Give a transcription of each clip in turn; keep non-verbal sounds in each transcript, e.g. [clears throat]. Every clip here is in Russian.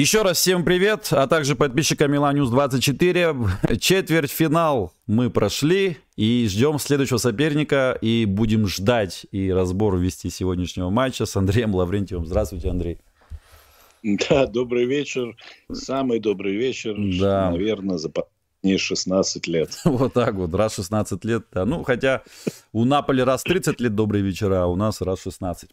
Еще раз всем привет, а также подписчикам Миланюс 24. Четвертьфинал мы прошли и ждем следующего соперника и будем ждать и разбор вести сегодняшнего матча с Андреем Лаврентьевым. Здравствуйте, Андрей. Да, добрый вечер. Самый добрый вечер, да. наверное, за не 16 лет. [laughs] Вот так вот, раз 16 лет. Да. Ну, хотя у Наполи раз 30 лет добрые вечера, а у нас раз 16.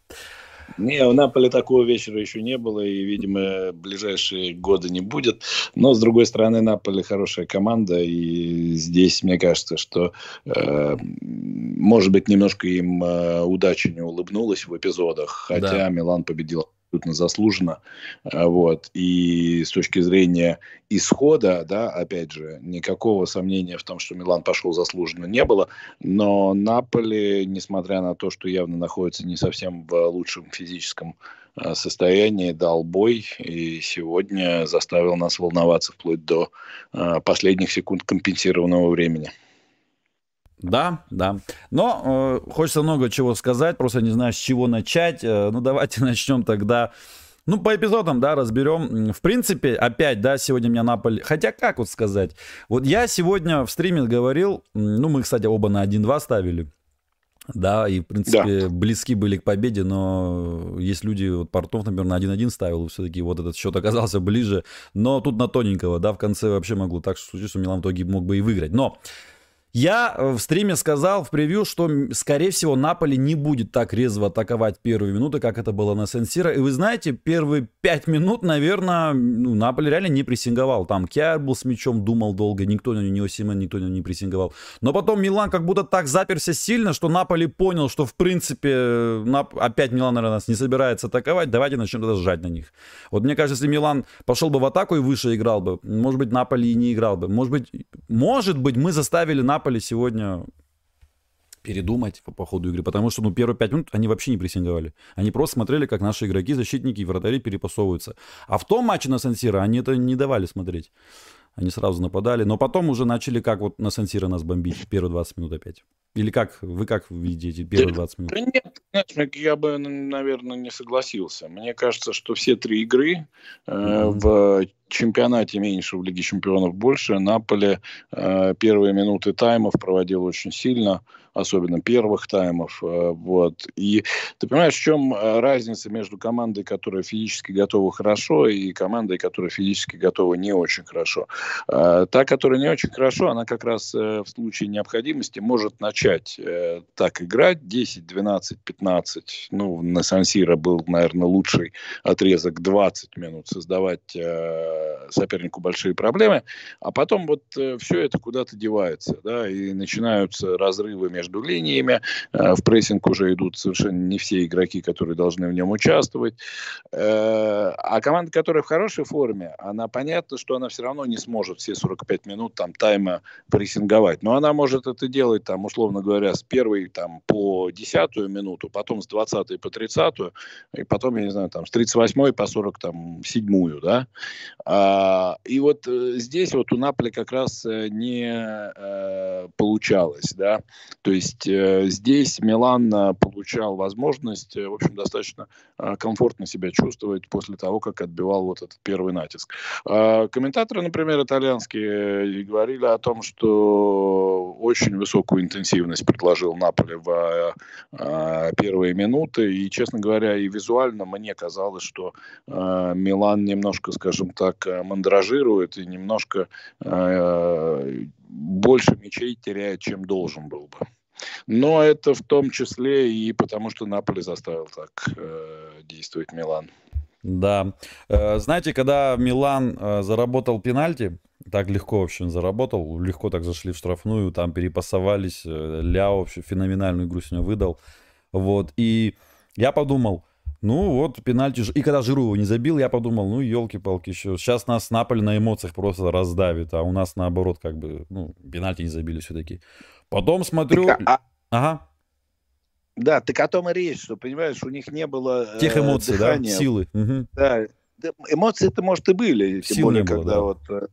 Не, у Наполи такого вечера еще не было, и, видимо, ближайшие годы не будет. Но, с другой стороны, Наполи хорошая команда, и здесь, мне кажется, что, э, может быть, немножко им э, удача не улыбнулась в эпизодах, хотя да. Милан победил абсолютно заслуженно. А, вот. И с точки зрения исхода, да, опять же, никакого сомнения в том, что Милан пошел заслуженно, не было. Но Наполи, несмотря на то, что явно находится не совсем в лучшем физическом а, состоянии, дал бой и сегодня заставил нас волноваться вплоть до а, последних секунд компенсированного времени. Да, да. Но э, хочется много чего сказать, просто не знаю, с чего начать. Э, ну, давайте [laughs] начнем тогда. Ну, по эпизодам, да, разберем. В принципе, опять, да, сегодня меня Наполе... Хотя, как вот сказать? Вот я сегодня в стриме говорил, ну, мы, кстати, оба на 1-2 ставили. Да, и, в принципе, да. близки были к победе, но есть люди, вот Портов, например, на 1-1 ставил, все-таки вот этот счет оказался ближе. Но тут на тоненького, да, в конце вообще могло так случиться, что Милан в итоге мог бы и выиграть. Но я э, в стриме сказал в превью, что, скорее всего, Наполи не будет так резво атаковать первые минуты, как это было на Сен-Сиро. И вы знаете, первые пять минут, наверное, ну, Наполи реально не прессинговал. Там Киар был с мячом, думал долго, никто на него Симен, никто на него не прессинговал. Но потом Милан как будто так заперся сильно, что Наполи понял, что, в принципе, опять Милан, наверное, нас не собирается атаковать, давайте начнем тогда сжать на них. Вот мне кажется, если Милан пошел бы в атаку и выше играл бы, может быть, Наполи и не играл бы. Может быть, может быть мы заставили Наполи Наполи сегодня передумать по, по ходу игры, потому что, ну, первые пять минут они вообще не прессинговали. Они просто смотрели, как наши игроки, защитники и вратари перепасовываются. А в том матче на Сансира они это не давали смотреть. Они сразу нападали, но потом уже начали как вот на Сансира нас бомбить первые 20 минут опять. Или как, вы как видите первые 20 минут? Да нет, знаешь, я бы, наверное, не согласился. Мне кажется, что все три игры э, mm-hmm. в чемпионате меньше, в Лиге чемпионов больше. Наполе э, первые минуты таймов проводил очень сильно, особенно первых таймов. Э, вот. И ты понимаешь, в чем э, разница между командой, которая физически готова хорошо, и командой, которая физически готова не очень хорошо? Э, та, которая не очень хорошо, она как раз э, в случае необходимости может начать э, так играть. 10, 12, 15. Ну, на Сансира был, наверное, лучший отрезок. 20 минут создавать э, сопернику большие проблемы, а потом вот э, все это куда-то девается, да, и начинаются разрывы между линиями, э, в прессинг уже идут совершенно не все игроки, которые должны в нем участвовать, э, а команда, которая в хорошей форме, она понятно, что она все равно не сможет все 45 минут там тайма прессинговать, но она может это делать там, условно говоря, с первой там по десятую минуту, потом с 20 по 30 и потом, я не знаю, там с 38 по 40 там седьмую, да, а, и вот э, здесь вот у Наполи как раз э, не э, получалось, да, то есть здесь Милан получал возможность, в общем, достаточно комфортно себя чувствовать после того, как отбивал вот этот первый натиск. А, комментаторы, например, итальянские, говорили о том, что очень высокую интенсивность предложил Наполи в первые минуты, и, честно говоря, и визуально мне казалось, что Милан немножко, скажем так, так э, мандражирует и немножко э, больше мячей теряет, чем должен был бы. Но это в том числе и потому, что Наполе заставил так э, действовать Милан. Да. Э, знаете, когда Милан э, заработал пенальти, так легко, в общем, заработал, легко так зашли в штрафную, там перепасовались, Ляо вообще феноменальную игру сегодня выдал. Вот, и я подумал, ну вот, пенальти. И когда Жиру его не забил, я подумал, ну елки-палки еще. Сейчас нас Наполе на эмоциях просто раздавит, а у нас наоборот как бы, ну, пенальти не забили все-таки. Потом смотрю... Так, а... Ага. Да, так о том и речь, что, понимаешь, у них не было Тех э, эмоций, дыхания. да, силы. Угу. Да, эмоции-то, может, и были, тем Сил более, когда было, да. вот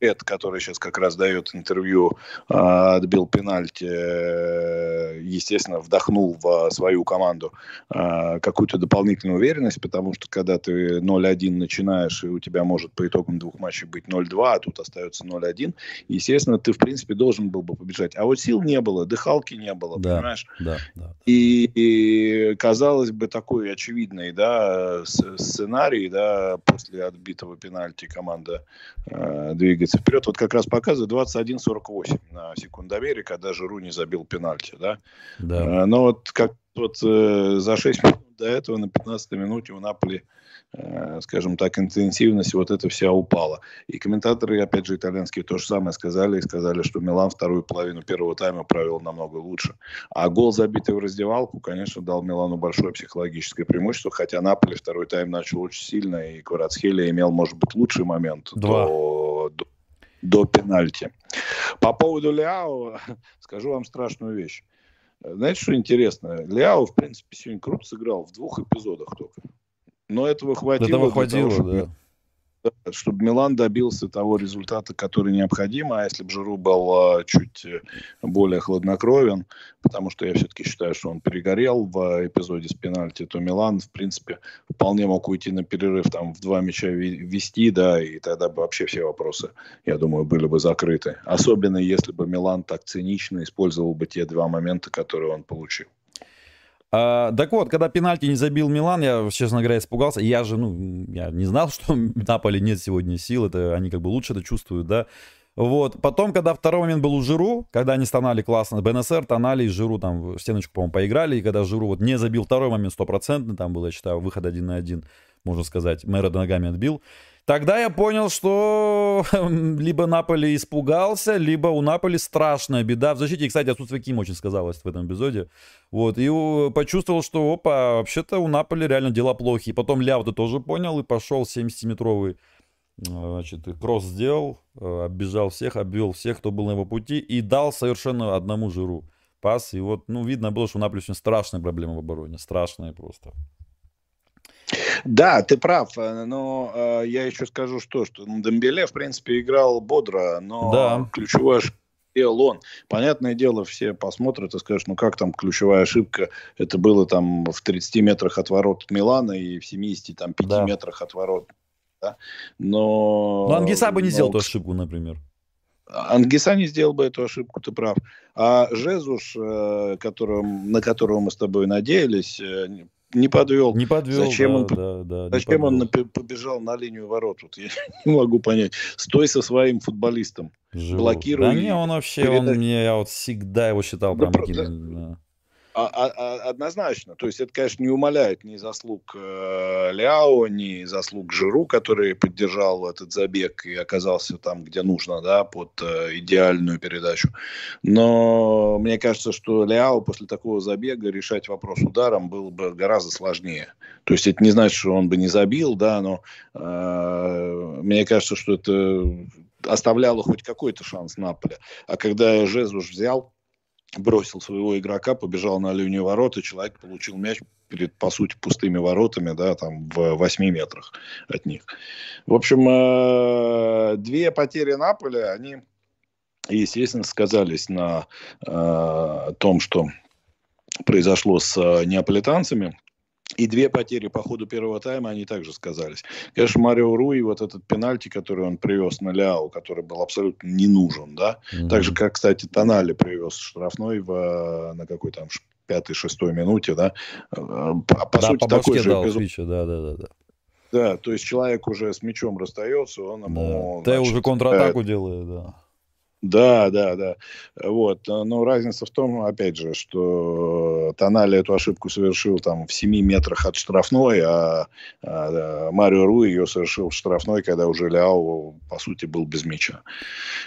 Эд, который сейчас как раз дает интервью, а, отбил пенальти, э, естественно, вдохнул в свою команду а, какую-то дополнительную уверенность, потому что когда ты 0-1 начинаешь, и у тебя может по итогам двух матчей быть 0-2, а тут остается 0-1, естественно, ты, в принципе, должен был бы побежать. А вот сил не было, дыхалки не было, да, понимаешь? Да, да. И, и, казалось бы, такой очевидный да, сценарий, да, после отбитого пенальти команда э, двигается вперед. Вот как раз показывает 21-48 на секундомере, когда Жиру не забил пенальти, да. да. Э, но вот как вот э, за 6 минут до этого на 15 минуте у Наполи скажем так, интенсивность вот эта вся упала. И комментаторы, опять же, итальянские то же самое сказали, и сказали, что Милан вторую половину первого тайма провел намного лучше. А гол, забитый в раздевалку, конечно, дал Милану большое психологическое преимущество, хотя Наполи второй тайм начал очень сильно, и Кварацхелия имел, может быть, лучший момент до, до, до пенальти. По поводу Ляо [laughs] скажу вам страшную вещь. Знаете, что интересно? Ляо, в принципе, сегодня круто сыграл в двух эпизодах только. Но этого хватило. Этого хватило, того, да чтобы Милан добился того результата, который необходим, а если бы Жиру был а, чуть э, более хладнокровен, потому что я все-таки считаю, что он перегорел в эпизоде с пенальти, то Милан, в принципе, вполне мог уйти на перерыв, там, в два мяча вести, да, и тогда бы вообще все вопросы, я думаю, были бы закрыты. Особенно, если бы Милан так цинично использовал бы те два момента, которые он получил. А, так вот, когда пенальти не забил Милан, я, честно говоря, испугался. Я же, ну, я не знал, [laughs] что в Наполе нет сегодня сил, это они как бы лучше это чувствуют, да. Вот. Потом, когда второй момент был у Жиру, когда они стонали классно, БНСР, тонали, и Жиру там в стеночку, по-моему, поиграли, и когда Жиру вот не забил второй момент стопроцентный, там был, я считаю, выход один на один, можно сказать, мэра ногами отбил, Тогда я понял, что [laughs] либо Наполи испугался, либо у Наполи страшная беда в защите. И, кстати, отсутствие Ким очень сказалось в этом эпизоде. Вот, и почувствовал, что, опа, вообще-то у Наполи реально дела плохие. Потом Ляв ты тоже понял и пошел 70-метровый значит, кросс сделал, э, оббежал всех, обвел всех, кто был на его пути, и дал совершенно одному жиру пас. И вот, ну, видно было, что у Наполи очень страшная проблема в обороне, страшная просто. Да, ты прав, э, но э, я еще скажу что, что ну, Дембеле, в принципе, играл бодро, но да. ключевая ошибка сделал он. Понятное дело, все посмотрят и скажут, ну как там ключевая ошибка, это было там в 30 метрах от ворот Милана и в 75 да. метрах от ворот. Да? Но... Но Ангиса бы не но... сделал эту ошибку, например. Ангиса не сделал бы эту ошибку, ты прав. А Жезуш, э, которым, на которого мы с тобой надеялись, не подвел. Не подвел, Зачем да, он, да, да, зачем он побежал на линию ворот? Вот я [laughs] не могу понять. Стой со своим футболистом. Живу. Блокируй. Да не, он вообще, передай. он мне, я вот всегда его считал да, прям таким... Да. А, а, а, однозначно. То есть это, конечно, не умаляет ни заслуг э, Ляо, ни заслуг Жиру, который поддержал этот забег и оказался там, где нужно, да, под э, идеальную передачу. Но мне кажется, что Ляо после такого забега решать вопрос ударом было бы гораздо сложнее. То есть это не значит, что он бы не забил, да, но э, мне кажется, что это оставляло хоть какой-то шанс Наполя. А когда Жезуш взял бросил своего игрока, побежал на линию ворот, и человек получил мяч перед, по сути, пустыми воротами, да, там в 8 метрах от них. В общем, э, две потери Наполя, они, естественно, сказались на э, том, что произошло с э, неаполитанцами. И две потери по ходу первого тайма, они также сказались. Конечно, Марио Руи, вот этот пенальти, который он привез на Ляо, который был абсолютно не нужен, да. Mm-hmm. Так же, как, кстати, Тонали привез штрафной в, на какой там пятой-шестой минуте, да. А, по да, сути, по такой же эпизод. Свича, да, да, да, да. Да, то есть человек уже с мячом расстается, он ему... Да, значит, уже контратаку делает, да. Да, да, да. Вот. Но разница в том, опять же, что Тонали эту ошибку совершил там в 7 метрах от штрафной, а, а Марио Ру ее совершил в штрафной, когда уже Ляо, по сути, был без мяча.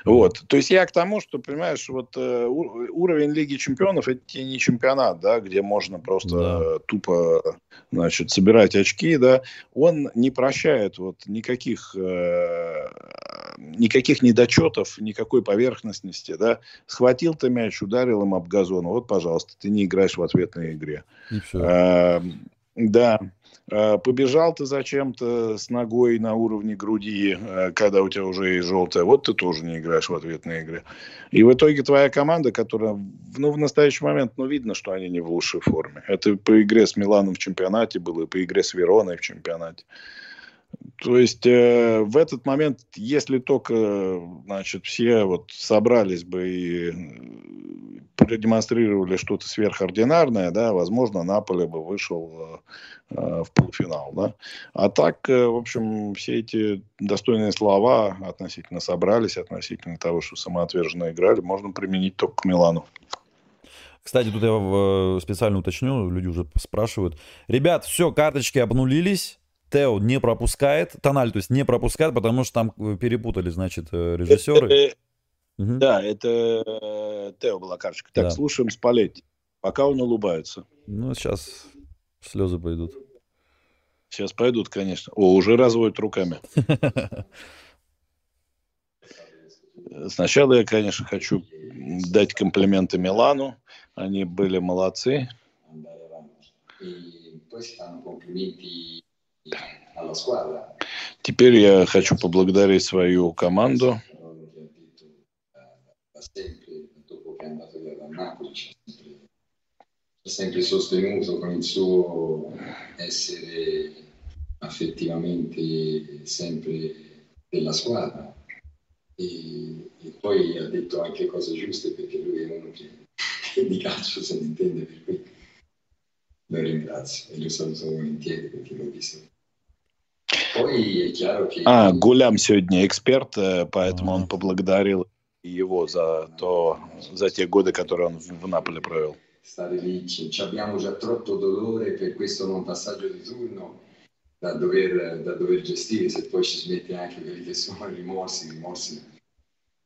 Вот. То есть я к тому, что, понимаешь, вот э, уровень Лиги Чемпионов это не чемпионат, да, где можно просто да. тупо, значит, собирать очки, да. Он не прощает вот никаких, э, никаких недочетов, никакой поверхностности, да, схватил ты мяч, ударил им об газон, вот, пожалуйста, ты не играешь в ответной игре. А, Да, а, побежал ты зачем-то с ногой на уровне груди, а, когда у тебя уже есть желтая, вот ты тоже не играешь в ответной игре. И в итоге твоя команда, которая, ну, в настоящий момент, ну, видно, что они не в лучшей форме. Это по игре с Миланом в чемпионате было, и по игре с Вероной в чемпионате. То есть э, в этот момент, если только, значит, все вот собрались бы и продемонстрировали что-то сверхординарное, да, возможно, Наполе бы вышел э, э, в полуфинал, да. А так, э, в общем, все эти достойные слова относительно собрались, относительно того, что самоотверженно играли, можно применить только к Милану. Кстати, тут я э, специально уточню, люди уже спрашивают. Ребят, все, карточки обнулились, Тео не пропускает, Тональ, то есть не пропускает, потому что там э, перепутали, значит, э, режиссеры. Угу. Да, это Тео была карточка. Так, да. слушаем Спалетти. Пока он улыбается. Ну, сейчас слезы пойдут. Сейчас пойдут, конечно. О, уже разводят руками. [laughs] Сначала я, конечно, хочу дать комплименты Милану. Они были молодцы. Теперь я хочу поблагодарить свою команду da sempre, dopo che è andato via da Napoli, ci ha sempre, ci ha sempre sostenuto con il suo essere affettivamente sempre della squadra. E, e, poi ha detto anche cose giuste perché lui è uno che, che di calcio se ne intende, per cui lo ringrazio e lo saluto volentieri perché l'ho visto. Poi è chiaro che... А, Гулям сегодня эксперт, поэтому он поблагодарил его за, то, за те годы, которые он в, в Наполе провел. Stare lì, ci abbiamo già troppo dolore per questo non passaggio di turno da dover, da dover gestire, se poi ci si mette anche quelli che sono i rimorsi, rimorsi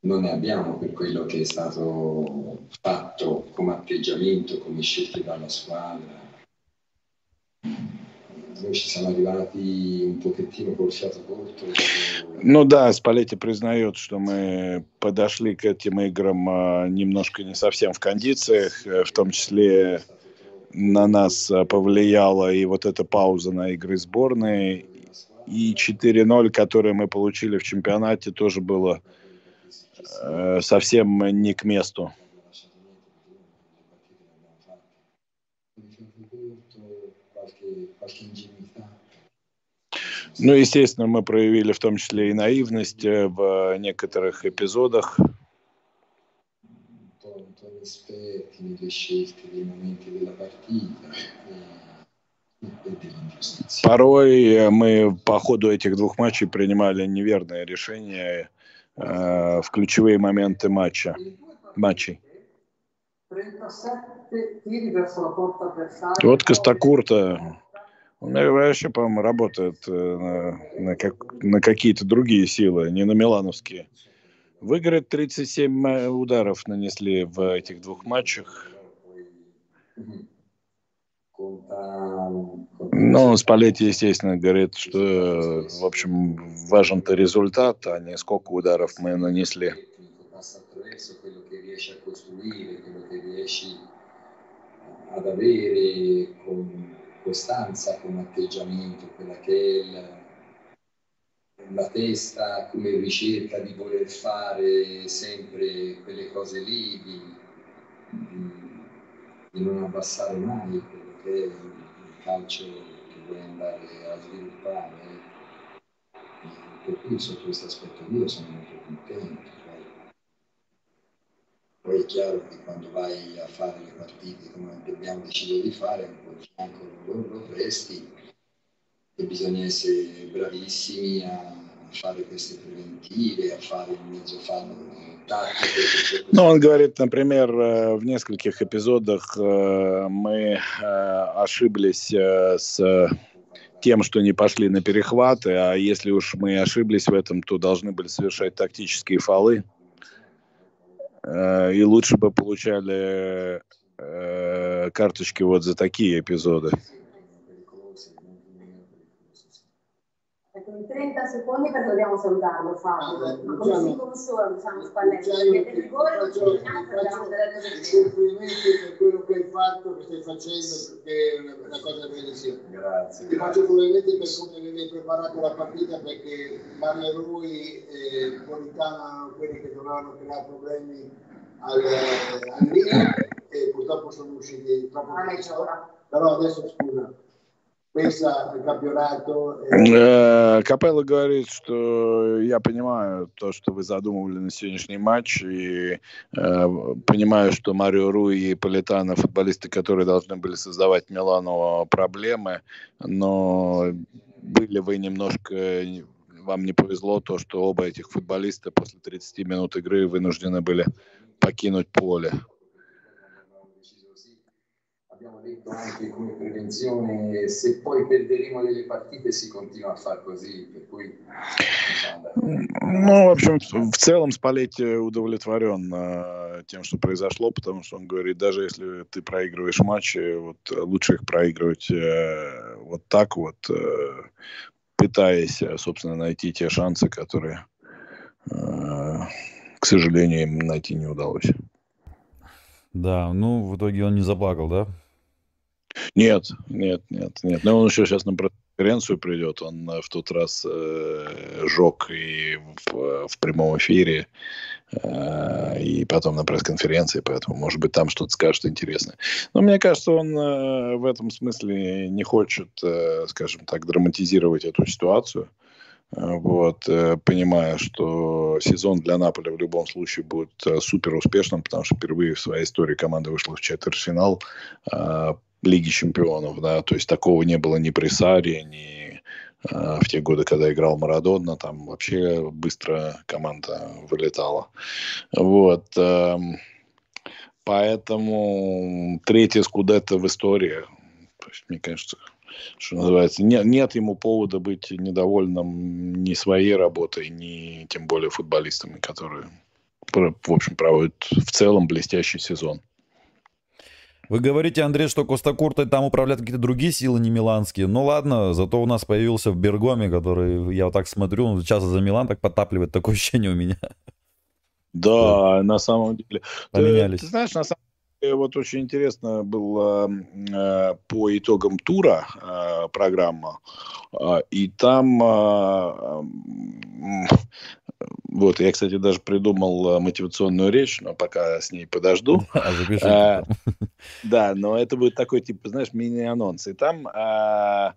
non ne abbiamo per quello che è stato fatto come atteggiamento, come scelte dalla squadra noi ci siamo un pochettino col corto. Ну да, Спалетти признает, что мы подошли к этим играм а, немножко не совсем в кондициях, э, в том числе на нас а, повлияла и вот эта пауза на игры сборной, и 4-0, которые мы получили в чемпионате, тоже было э, совсем не к месту. Ну, естественно, мы проявили в том числе и наивность э, в некоторых эпизодах. Порой э, мы по ходу этих двух матчей принимали неверные решения э, в ключевые моменты матча, матчей. Вот Костакурта он вообще, по-моему, работает э, на, на, как, на какие-то другие силы, не на милановские. Выиграть 37 ударов нанесли в этих двух матчах. Ну, Спалетти, естественно, говорит, что, в общем, важен-то результат, а не сколько ударов мы нанесли. ad avere con costanza come atteggiamento, quella che è il, la testa come ricerca di voler fare sempre quelle cose lì, di, di, non abbassare mai quello che è il, calcio che vuoi andare a sviluppare. per cui sotto questo aspetto io sono molto contento. Poi è chiaro che quando vai a fare le partite come abbiamo deciso di fare, un po' il fianco lo, lo presti e bisogna essere bravissimi a fare queste preventive, a fare in mezzo Ну, он говорит, например, э, в нескольких эпизодах э, мы э, ошиблись с тем, что не пошли на перехваты, а если уж мы ошиблись в этом, то должны были совершать тактические фолы. Э, и лучше бы получали э, карточки вот за такие эпизоды. 30 secondi perché dobbiamo salutarlo Fabio. Ah, Ma come si console, diciamo, Spalletti? Perché il rigore non c'è I complimenti per quello che hai fatto, che stai facendo, perché è una cosa bellissima. Grazie. Ti faccio complimenti per come avevi preparato la partita perché Mario Rui e Politano erano quelli che dovevano creare problemi al, al Milan e purtroppo sono usciti troppo presto. Però adesso scusa, Капелло говорит, что я понимаю то, что вы задумывали на сегодняшний матч, и э, понимаю, что Марио Руи и Политано футболисты, которые должны были создавать Милану проблемы, но были вы немножко вам не повезло то, что оба этих футболиста после 30 минут игры вынуждены были покинуть поле. Abbiamo detto anche come prevenzione, se poi perderemo delle partite si continua a far così, per cui... Ну, в общем, в целом Спалетти удовлетворен э, тем, что произошло, потому что он говорит, даже если ты проигрываешь матчи, вот лучше их проигрывать э, вот так вот, э, пытаясь, собственно, найти те шансы, которые, э, к сожалению, им найти не удалось. Да, ну, в итоге он не заплакал, да? Нет, нет, нет, нет. Но он еще сейчас на пресс-конференцию придет. Он в тот раз э, жег и в, в прямом эфире, э, и потом на пресс-конференции, поэтому, может быть, там что-то скажет интересное. Но мне кажется, он э, в этом смысле не хочет, э, скажем так, драматизировать эту ситуацию. Вот, понимая, что сезон для Наполя в любом случае будет супер успешным, потому что впервые в своей истории команда вышла в четвертьфинал Лиги Чемпионов, да, то есть такого не было ни при Саре, ни э, в те годы, когда играл Марадона, там вообще быстро команда вылетала. Вот, э, поэтому третье скудетто в истории, то есть, мне кажется, что называется, нет, нет ему повода быть недовольным ни своей работой, ни тем более футболистами, которые, в общем, проводят в целом блестящий сезон. Вы говорите, Андрей, что Костакуртой там управляют какие-то другие силы, не миланские. Ну ладно, зато у нас появился в Бергоме, который, я вот так смотрю, он часто за Милан так подтапливает, такое [laughs] ощущение у меня. Да, на самом деле. Поменялись. Ты, ты знаешь, на самом деле, вот очень интересно было э, по итогам тура э, программа, э, и там э, вот, я, кстати, даже придумал э, мотивационную речь, но пока с ней подожду. [laughs] А, [laughs] да, но это будет такой, типа, знаешь, мини-анонс. И там а,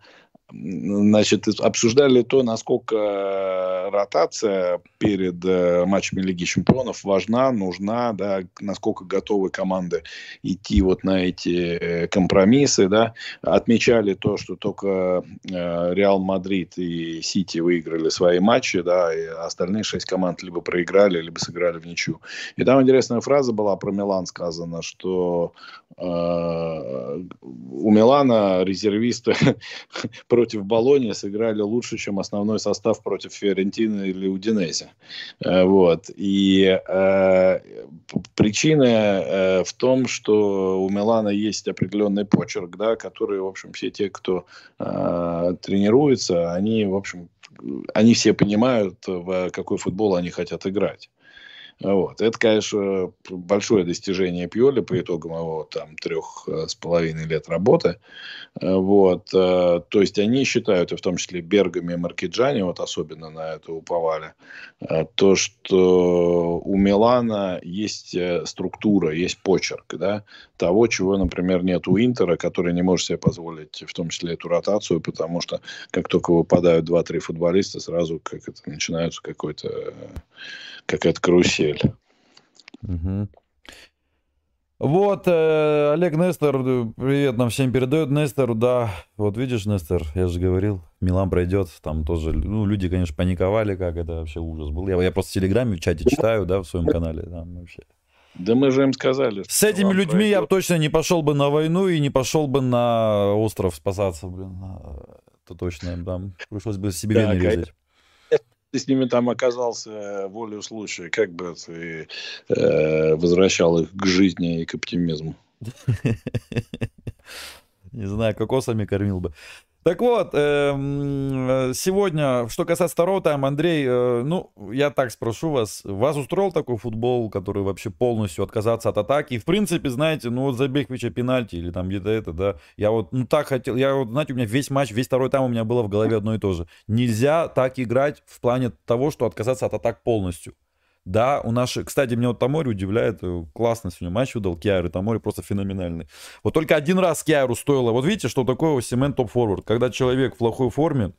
значит, обсуждали то, насколько э, ротация перед э, матчами Лиги Чемпионов важна, нужна, да, насколько готовы команды идти вот на эти э, компромиссы, да. Отмечали то, что только Реал Мадрид и Сити выиграли свои матчи, да, и остальные шесть команд либо проиграли, либо сыграли в ничью. И там интересная фраза была про Милан сказана, что э, у Милана резервисты [laughs] против Болони сыграли лучше, чем основной состав против Фиорентины или Удинези. Э, вот. И э, причина э, в том, что у Милана есть определенный почерк, да, который, в общем, все те, кто э, тренируется, они, в общем, они все понимают, в какой футбол они хотят играть. Вот. Это, конечно, большое достижение Пьоли по итогам его там трех э, с половиной лет работы. Э, вот. Э, то есть они считают, и в том числе Бергами и Маркиджани, вот особенно на это уповали, то, что у Милана есть структура, есть почерк, да, того, чего, например, нет у Интера, который не может себе позволить в том числе эту ротацию, потому что как только выпадают 2-3 футболиста, сразу как это начинается какой-то какая-то карусель. Угу. Вот, э, Олег Нестор, привет нам всем передает. Нестор, да, вот видишь, Нестор, я же говорил, Милан пройдет, там тоже, ну, люди, конечно, паниковали, как это вообще ужас был. Я, я просто в Телеграме, в чате читаю, да, в своем канале, там вообще. Да мы же им сказали. С этими людьми пройдет. я точно не пошел бы на войну и не пошел бы на остров спасаться, блин. Это точно, там пришлось бы себе да, резать ты с ними там оказался э, волею случая, как бы ты э, возвращал их к жизни и к оптимизму? [laughs] Не знаю, кокосами кормил бы. Так вот, эм, сегодня, что касается второго тайма, Андрей, э, ну, я так спрошу вас, вас устроил такой футбол, который вообще полностью отказаться от атаки? В принципе, знаете, ну, вот забег Вича пенальти или там где-то это, да, я вот, ну, так хотел, я вот, знаете, у меня весь матч, весь второй тайм у меня было в голове одно и то же. Нельзя так играть в плане того, что отказаться от атак полностью. Да, у наших... Кстати, меня вот Тамори удивляет. Э, классно сегодня матч удал. Киару Тамори просто феноменальный. Вот только один раз Киару стоило... Вот видите, что такое Семен топ-форвард. Когда человек в плохой форме,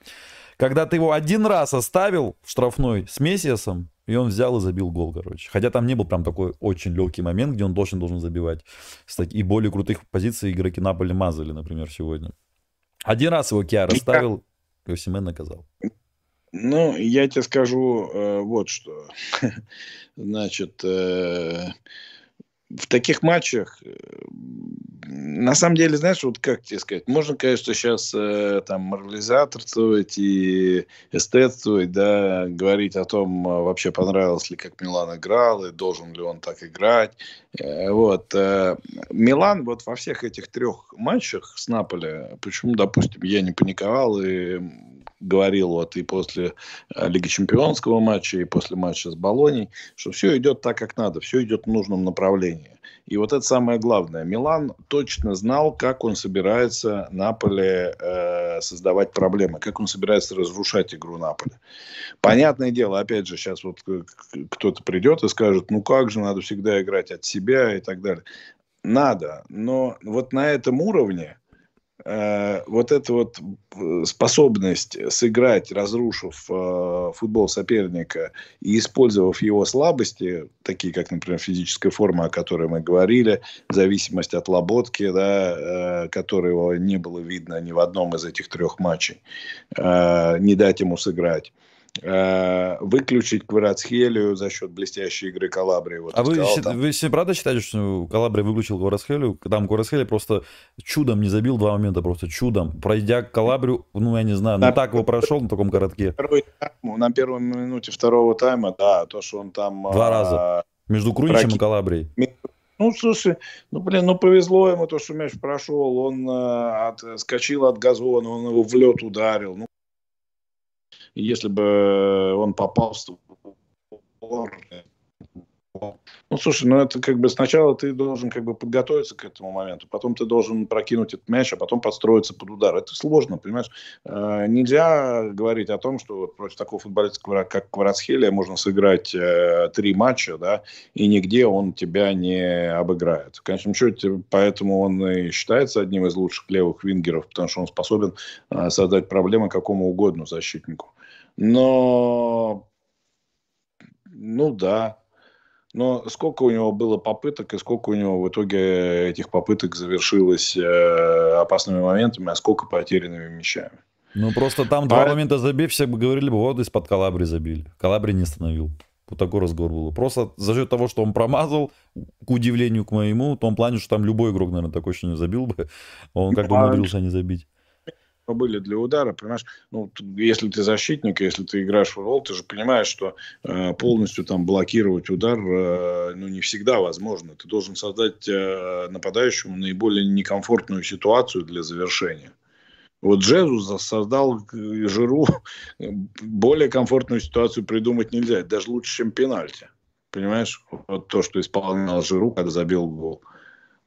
когда ты его один раз оставил в штрафной с Мессиасом, и он взял и забил гол, короче. Хотя там не был прям такой очень легкий момент, где он должен должен забивать. И более крутых позиций игроки Наполи мазали, например, сегодня. Один раз его Киар оставил, и Семен наказал. Ну, я тебе скажу э, вот что. [laughs] Значит, э, в таких матчах, э, на самом деле, знаешь, вот как тебе сказать, можно, конечно, сейчас э, там морализаторствовать и эстетствовать, да, говорить о том, а, вообще понравилось ли, как Милан играл, и должен ли он так играть. Э, вот. Э, Милан вот во всех этих трех матчах с Наполи, почему, допустим, я не паниковал и говорил вот и после э, Лиги Чемпионского матча, и после матча с Болонией, что все идет так, как надо, все идет в нужном направлении. И вот это самое главное. Милан точно знал, как он собирается Наполе э, создавать проблемы, как он собирается разрушать игру Наполе. Понятное дело, опять же, сейчас вот кто-то придет и скажет, ну как же, надо всегда играть от себя и так далее. Надо, но вот на этом уровне Э, вот эта вот э, способность сыграть, разрушив э, футбол соперника и использовав его слабости, такие как, например, физическая форма, о которой мы говорили, зависимость от Лоботки, да, э, которого не было видно ни в одном из этих трех матчей, э, не дать ему сыграть. Э, выключить Кварацхелию за счет блестящей игры Калабрии. Вот а вы, сказал, там... вы правда считаете, что Калабрия выключил Кварацхелию? Там Кварацхелия просто чудом не забил два момента, просто чудом. Пройдя Калабрию, ну, я не знаю, ну на... так его прошел на таком коротке. Тайм, на первой минуте второго тайма, да, то, что он там... Два а... раза. Между Круничем и Калабрией. Ну, слушай, ну, блин, ну, повезло ему то, что мяч прошел. Он э, отскочил от газона, он его в лед ударил. Ну, если бы он попал в ну, слушай, ну это как бы сначала ты должен как бы подготовиться к этому моменту, потом ты должен прокинуть этот мяч, а потом подстроиться под удар. Это сложно, понимаешь? Э, нельзя говорить о том, что вот против такого футболиста, как Кварацхелия, можно сыграть э, три матча, да, и нигде он тебя не обыграет. В конечном счете, поэтому он и считается одним из лучших левых вингеров, потому что он способен э, создать проблемы какому угодно защитнику. Но, ну да, но сколько у него было попыток и сколько у него в итоге этих попыток завершилось э, опасными моментами, а сколько потерянными мячами. Ну, просто там два а... момента забив, все бы говорили бы, вот из-под Калабри забили. Калабри не остановил. Вот такой разговор был. Просто за счет того, что он промазал, к удивлению к моему, в том плане, что там любой игрок, наверное, такой еще не забил бы. Он как-то умудрился не забить были для удара, понимаешь, ну, если ты защитник, если ты играешь в футбол, ты же понимаешь, что э, полностью там блокировать удар, э, ну, не всегда возможно. Ты должен создать э, нападающему наиболее некомфортную ситуацию для завершения. Вот Джезус создал Жиру [laughs] более комфортную ситуацию придумать нельзя, даже лучше, чем пенальти. Понимаешь? Вот то, что исполнял Жиру, когда забил гол.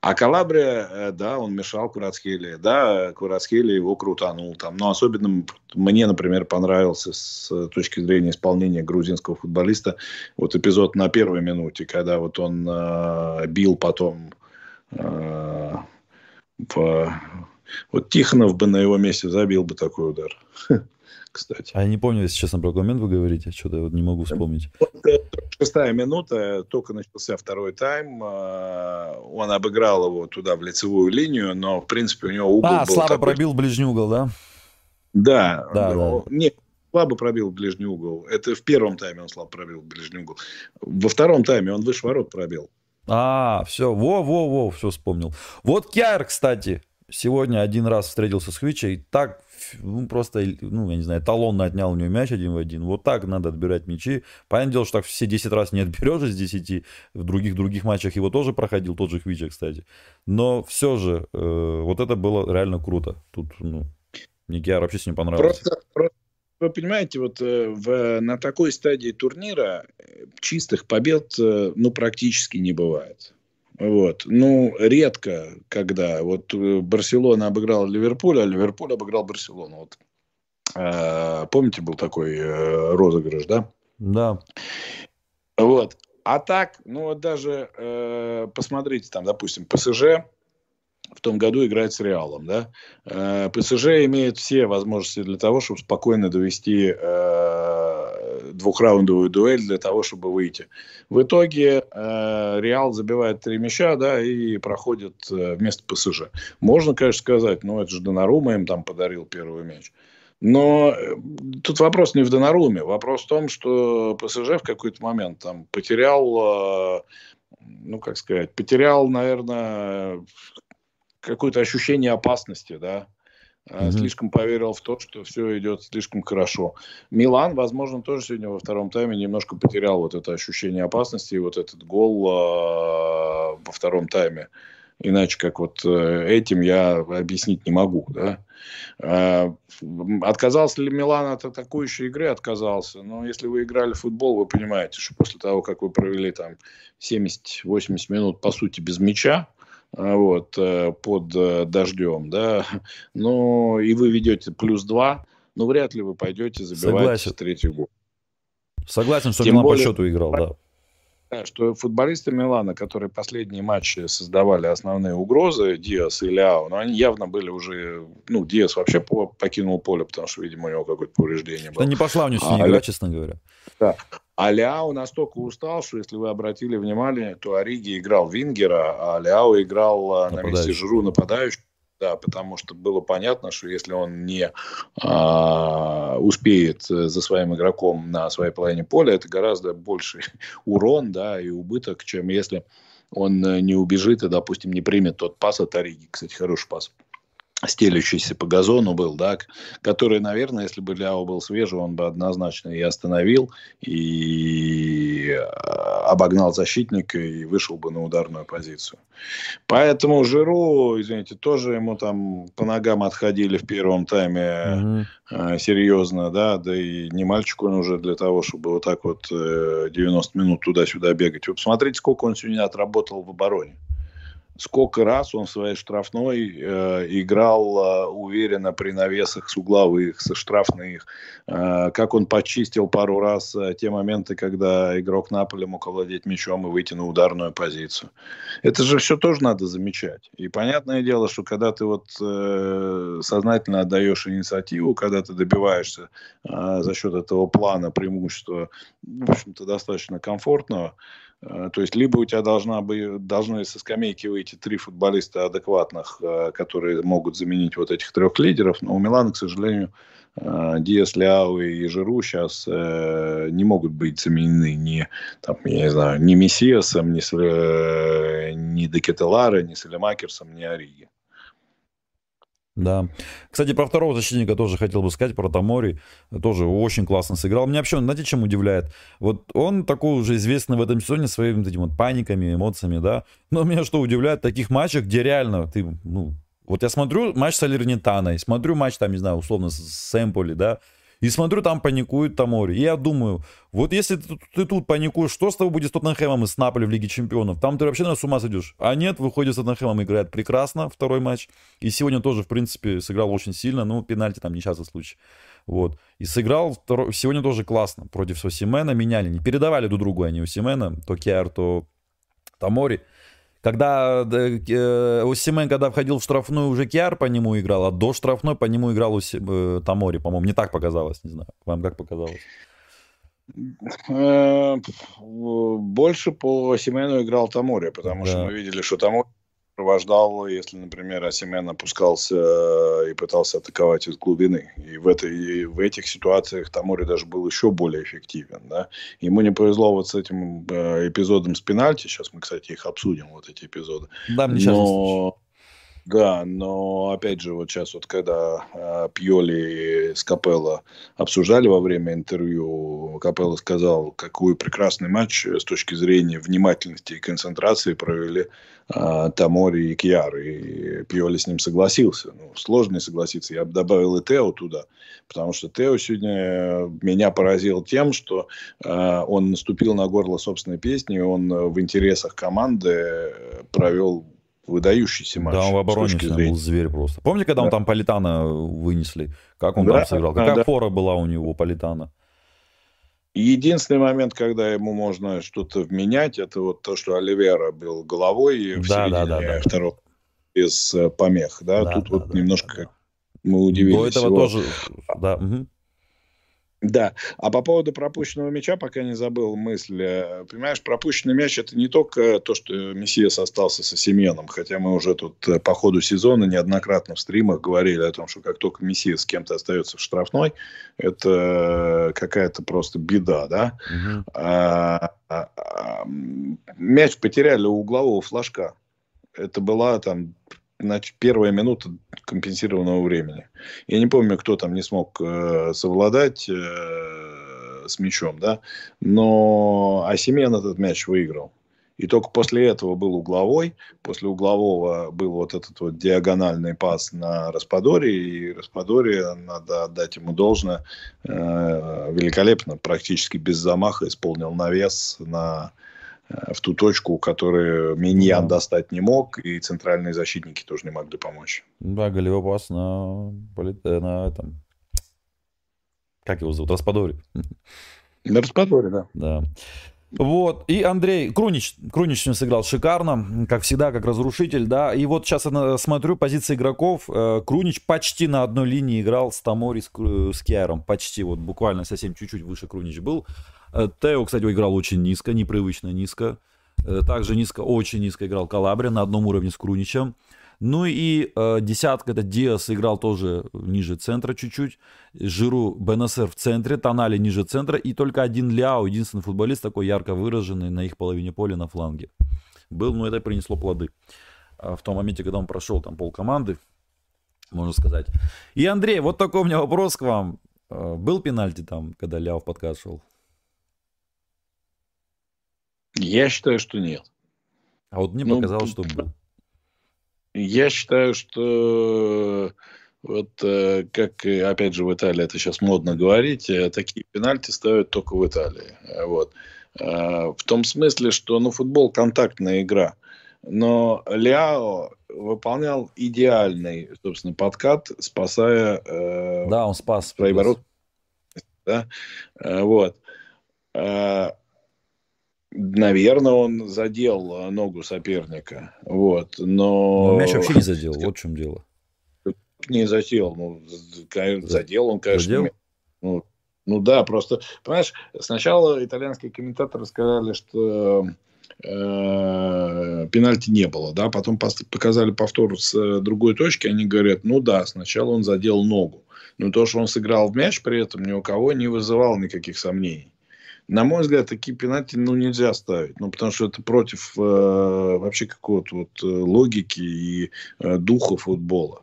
А Калабрия, э, да, он мешал Курацхеле. Да, Курацхеле его крутанул там. Но особенно мне, например, понравился с точки зрения исполнения грузинского футболиста вот эпизод на первой минуте, когда вот он э, бил потом э, в... Вот Тихонов бы на его месте забил бы такой удар. [laughs] кстати. А я не помню, если честно, про момент вы говорите, что-то я вот не могу вспомнить. Вот, э, шестая минута, только начался второй тайм, э, он обыграл его туда в лицевую линию, но, в принципе, у него угол а, был слабо такой... пробил ближний угол, да? Да. Да, да. Нет, слабо пробил ближний угол. Это в первом тайме он слабо пробил ближний угол. Во втором тайме он выше ворот пробил. А, все, во-во-во, все вспомнил. Вот Кяр, кстати, сегодня один раз встретился с Хвичей, так ну, просто, ну, я не знаю, талонно отнял у него мяч один в один. Вот так надо отбирать мячи. Понятное дело, что так все 10 раз не отберешь из 10. В других других матчах его тоже проходил, тот же Хвича, кстати. Но все же, э, вот это было реально круто. Тут, ну, Мне Киар вообще с ним понравился. Просто, просто вы понимаете, вот э, в, на такой стадии турнира э, чистых побед, э, ну, практически не бывает. Вот. Ну, редко, когда вот Барселона обыграла Ливерпуль, а Ливерпуль обыграл Барселону. Вот. А, помните, был такой розыгрыш, да? Да. Вот. А так, ну вот даже э, посмотрите, там, допустим, ПСЖ в том году играет с Реалом, да. Э, ПСЖ имеет все возможности для того, чтобы спокойно довести э, двухраундовую дуэль для того, чтобы выйти. В итоге э, Реал забивает три мяча, да, и проходит э, вместо ПСЖ. Можно, конечно, сказать, ну, это же Донарума им там подарил первый мяч. Но э, тут вопрос не в Донаруме. Вопрос в том, что ПСЖ в какой-то момент там потерял, э, ну, как сказать, потерял, наверное, какое-то ощущение опасности, да. Mm-hmm. Слишком поверил в то, что все идет слишком хорошо. Милан, возможно, тоже сегодня во втором тайме немножко потерял вот это ощущение опасности и вот этот гол э, во втором тайме. Иначе как вот э, этим я объяснить не могу. Да? Э, отказался ли Милан от атакующей игры? Отказался. Но если вы играли в футбол, вы понимаете, что после того, как вы провели там 70-80 минут, по сути, без мяча, а, вот, э, под э, дождем, да, [laughs] ну, и вы ведете плюс два, ну, вряд ли вы пойдете забивать Согласен. третий гол. Согласен, что Тем Милан более, по счету играл, да. Да, что футболисты Милана, которые последние матчи создавали основные угрозы, Диас и Ляо, но они явно были уже... Ну, Диас вообще покинул поле, потому что, видимо, у него какое-то повреждение было. Да не пошла у него а, игра, честно говоря. Да. А Ляо настолько устал, что, если вы обратили внимание, то Ориги играл Вингера, а Ляо играл нападающий. на месте Жиру нападающего. Да, потому что было понятно, что если он не а, успеет за своим игроком на своей половине поля, это гораздо больший [laughs] урон да, и убыток, чем если он не убежит и, допустим, не примет тот пас от Ориги. Кстати, хороший пас стелющийся по газону был, да, который, наверное, если бы Ляо был свежий, он бы однозначно и остановил, и а, обогнал защитника, и вышел бы на ударную позицию. Поэтому Жиру, извините, тоже ему там по ногам отходили в первом тайме угу. серьезно, да, да и не мальчик он уже для того, чтобы вот так вот 90 э, минут туда-сюда бегать. Вы посмотрите, сколько он сегодня отработал в обороне сколько раз он в своей штрафной э, играл э, уверенно при навесах с угловых, со штрафных, э, как он почистил пару раз э, те моменты, когда игрок Наполи мог овладеть мячом и выйти на ударную позицию. Это же все тоже надо замечать. И понятное дело, что когда ты вот э, сознательно отдаешь инициативу, когда ты добиваешься э, за счет этого плана преимущества, в общем-то, достаточно комфортного, то есть, либо у тебя должна быть, должны со скамейки выйти три футболиста адекватных, э, которые могут заменить вот этих трех лидеров. Но у Милана, к сожалению, э, Диас, Ляо и Жиру сейчас не могут быть заменены ни, там, я не знаю, ни Мессиасом, ни, ни Декетеларе, ни Селемакерсом, ни Ориги. Да. Кстати, про второго защитника тоже хотел бы сказать, про Тамори. Тоже очень классно сыграл. Меня вообще, знаете, чем удивляет? Вот он такой уже известный в этом сезоне своими этими вот паниками, эмоциями, да. Но меня что удивляет таких матчах, где реально ты, ну, вот я смотрю матч с Алернитаной, смотрю матч там, не знаю, условно с Эмполи, да, и смотрю, там паникует Тамори. И я думаю, вот если ты, ты тут паникуешь, что с тобой будет с Тоттенхэмом и с Наполи в Лиге Чемпионов? Там ты вообще на с ума сойдешь. А нет, выходит с Тоттенхэмом, играет прекрасно второй матч. И сегодня тоже, в принципе, сыграл очень сильно. Ну, пенальти там несчастный случай. Вот. И сыграл второй... сегодня тоже классно против Сосимена. Меняли, не передавали друг другу они у Симена. То Киар, то Тамори. Когда э, Усимен, когда входил в штрафную, уже Киар по нему играл, а до штрафной по нему играл Уси, э, Тамори, по-моему. Не так показалось, не знаю. Вам как показалось? Э, больше по Симену играл Тамори, потому да. что мы видели, что Тамори сопровождал, если, например, Асимен опускался э, и пытался атаковать из глубины. И в, этой, и в этих ситуациях Тамори даже был еще более эффективен. Да? Ему не повезло вот с этим э, эпизодом с пенальти. Сейчас мы, кстати, их обсудим, вот эти эпизоды. Да, мне сейчас Но... Да, но опять же, вот сейчас вот когда э, Пьоли с Капелло обсуждали во время интервью, Капелло сказал, какой прекрасный матч с точки зрения внимательности и концентрации провели э, Тамори и Кьяр. И Пьоли с ним согласился. Ну, сложно не согласиться. Я бы добавил и Тео туда, потому что Тео сегодня меня поразил тем, что э, он наступил на горло собственной песни, он в интересах команды провел выдающийся матч. Да, он в обороне был зверь просто. Помните, когда да. он там Политана вынесли? Как он да, там сыграл? Какая да. фора была у него, Политана? Единственный момент, когда ему можно что-то вменять, это вот то, что Оливера был головой в да, середине да, да, да. второго без э, помех. Да? да Тут да, вот да, немножко да. мы удивились. До этого его. тоже, да. Угу. Да, а по поводу пропущенного мяча, пока не забыл мысль. Э, понимаешь, пропущенный мяч это не только то, что Мессиас остался со Семеном, хотя мы уже тут э, по ходу сезона неоднократно в стримах говорили о том, что как только Мессиас с кем-то остается в штрафной, это какая-то просто беда, да. Угу. А, а, а, мяч потеряли у углового флажка. Это была там значит, первая минута компенсированного времени. Я не помню, кто там не смог э, совладать э, с мячом, да, но Асимен этот мяч выиграл. И только после этого был угловой, после углового был вот этот вот диагональный пас на Распадоре, и Распадоре, надо отдать ему должное, э, великолепно, практически без замаха исполнил навес на в ту точку, которую Миньян достать не мог, и центральные защитники тоже не могли помочь. Да, голевой пас на, э, на этом... Как его зовут? Распадоре. На Распадоре, да. Да. Вот, и Андрей Крунич, Крунич сыграл шикарно, как всегда, как разрушитель, да, и вот сейчас я смотрю позиции игроков, э, Крунич почти на одной линии играл с Тамори, с, с Киаром, почти, вот буквально совсем чуть-чуть выше Крунич был, Э, Тео, кстати, играл очень низко, непривычно низко. Э, также низко, очень низко играл Калабрия на одном уровне с Круничем. Ну и э, десятка, это Диас играл тоже ниже центра чуть-чуть. Жиру Бенасер в центре, Тонали ниже центра. И только один Ляо, единственный футболист такой ярко выраженный на их половине поля на фланге. Был, но это принесло плоды. А в том моменте, когда он прошел там пол команды, можно сказать. И, Андрей, вот такой у меня вопрос к вам. Э, был пенальти там, когда Ляо в подкаст шел? Я считаю, что нет. А вот мне ну, показалось, что был. Я считаю, что вот э, как, опять же, в Италии это сейчас модно говорить, э, такие пенальти ставят только в Италии. Вот. Э, в том смысле, что ну, футбол контактная игра. Но Ляо выполнял идеальный, собственно, подкат, спасая... Да, он спас. Свои ворота. Да? Вот. Наверное, он задел э, ногу соперника. Вот, но... но мяч вообще не задел, вот в чем дело. Не задел. Ну, задел он, конечно. Задел? Ну, ну да, просто, понимаешь, сначала итальянские комментаторы сказали, что э, пенальти не было, да, потом показали повтор с э, другой точки, они говорят, ну да, сначала он задел ногу, но то, что он сыграл в мяч при этом, ни у кого не вызывало никаких сомнений. На мой взгляд, такие пенальти ну, нельзя ставить. Ну, потому что это против э, вообще какого-то вот э, логики и э, духа футбола.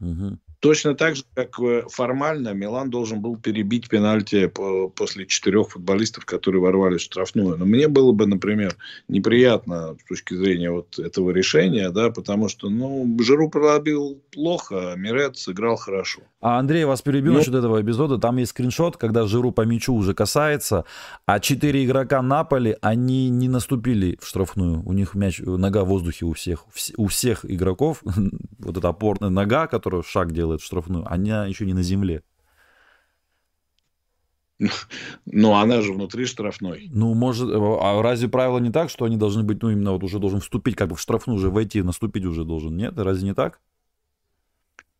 Угу. Точно так же, как э, формально Милан должен был перебить пенальти по, после четырех футболистов, которые ворвались в штрафную. Но мне было бы, например, неприятно с точки зрения вот этого решения, да, потому что, ну, Жиру пробил плохо, а Мирет сыграл хорошо. А Андрей вас перебил ну, насчет этого эпизода. Там есть скриншот, когда Жиру по мячу уже касается, а четыре игрока Наполи, они не наступили в штрафную. У них мяч, нога в воздухе у всех. У всех игроков, [laughs] вот эта опорная нога, которая шаг делает, делает штрафную, она еще не на земле. [laughs] Ну, она же внутри штрафной. Ну, может, а разве правило не так, что они должны быть, ну, именно вот уже должен вступить, как бы в штрафную уже войти, наступить уже должен, нет? Разве не так?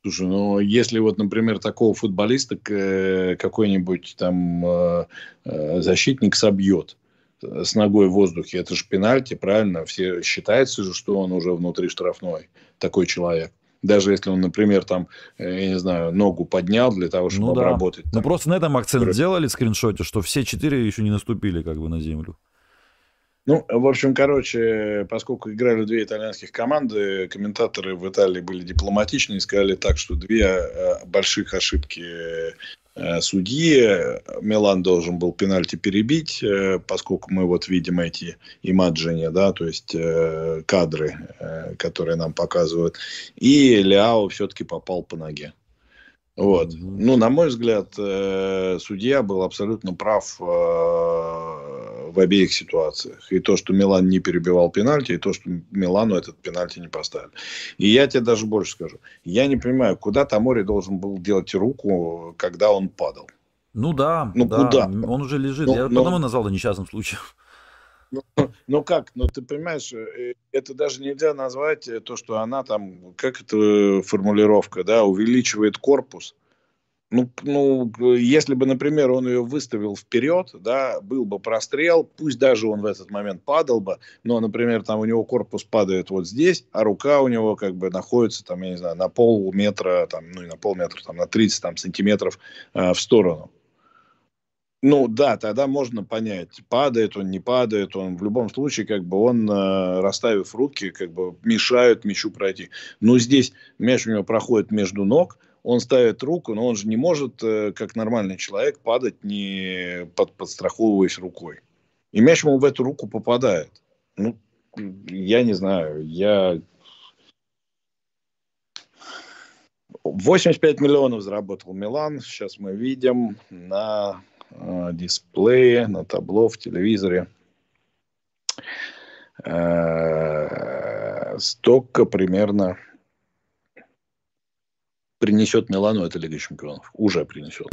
Слушай, ну, если вот, например, такого футболиста какой-нибудь там э, э, защитник собьет с ногой в воздухе, это же пенальти, правильно? Все считается же, что он уже внутри штрафной, такой человек даже если он, например, там, э, я не знаю, ногу поднял для того, чтобы ну, да. обработать. Ну, просто на этом акцент сделали в скриншоте, что все четыре еще не наступили как бы на землю. Ну, в общем, короче, поскольку играли две итальянских команды, комментаторы в Италии были дипломатичны и сказали так, что две э, больших ошибки э, судьи. Милан должен был пенальти перебить, э, поскольку мы вот видим эти имаджини, да, то есть кадры, которые нам показывают. И Ляо все-таки попал по ноге. Вот. Ну, на мой взгляд, судья был абсолютно прав в обеих ситуациях. И то, что Милан не перебивал пенальти, и то, что Милану этот пенальти не поставили. И я тебе даже больше скажу. Я не понимаю, куда Тамори должен был делать руку, когда он падал. Ну да, ну да. куда? Он уже лежит. Ну, я но... потому назвал это несчастным случаем. [laughs] Ну, ну как, ну ты понимаешь, э, это даже нельзя назвать э, то, что она там, как это формулировка, да, увеличивает корпус. Ну, ну, если бы, например, он ее выставил вперед, да, был бы прострел, пусть даже он в этот момент падал бы, но, например, там у него корпус падает вот здесь, а рука у него как бы находится там, я не знаю, на полметра, там, ну, не на полметра, там, на 30 там, сантиметров э, в сторону. Ну да, тогда можно понять, падает он, не падает он. В любом случае, как бы он, э, расставив руки, как бы мешает мячу пройти. Но здесь мяч у него проходит между ног, он ставит руку, но он же не может, э, как нормальный человек, падать, не под, подстраховываясь рукой. И мяч ему в эту руку попадает. Ну, я не знаю, я... 85 миллионов заработал Милан. Сейчас мы видим на э, дисплее, на табло в телевизоре. Э, столько примерно принесет Милану эта Лига Чемпионов. Уже принесет.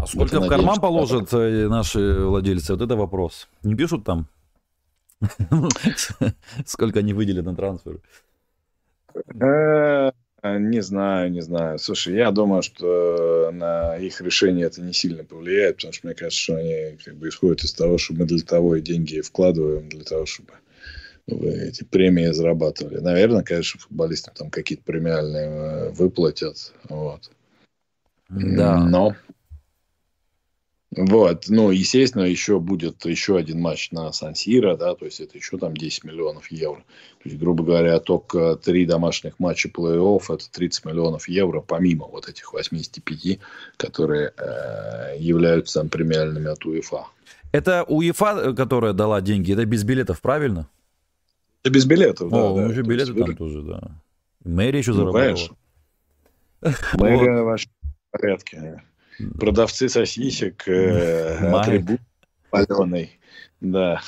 А сколько вот в карман положат э, наши владельцы? Вот это вопрос. Не пишут там? [laughs] Сколько они выделят на трансфер? Э, не знаю, не знаю. Слушай, я думаю, что на их решение это не сильно повлияет, потому что мне кажется, что они как бы исходят из того, что мы для того и деньги вкладываем, для того, чтобы эти премии зарабатывали. Наверное, конечно, футболистам там какие-то премиальные э, выплатят. Вот. Да. Но вот, ну, естественно, еще будет еще один матч на Сан-Сиро, да, то есть это еще там 10 миллионов евро. То есть, грубо говоря, только три домашних матча плей-офф это 30 миллионов евро, помимо вот этих 85, которые э, являются там премиальными от УЕФА. Это УЕФА, которая дала деньги, это без билетов, правильно? Да без билетов, да. О, да, еще билеты там тоже, да. Мэри еще ну, заработала. Мэри вообще в порядке. Продавцы сосисек, э, атрибут паленый. Да.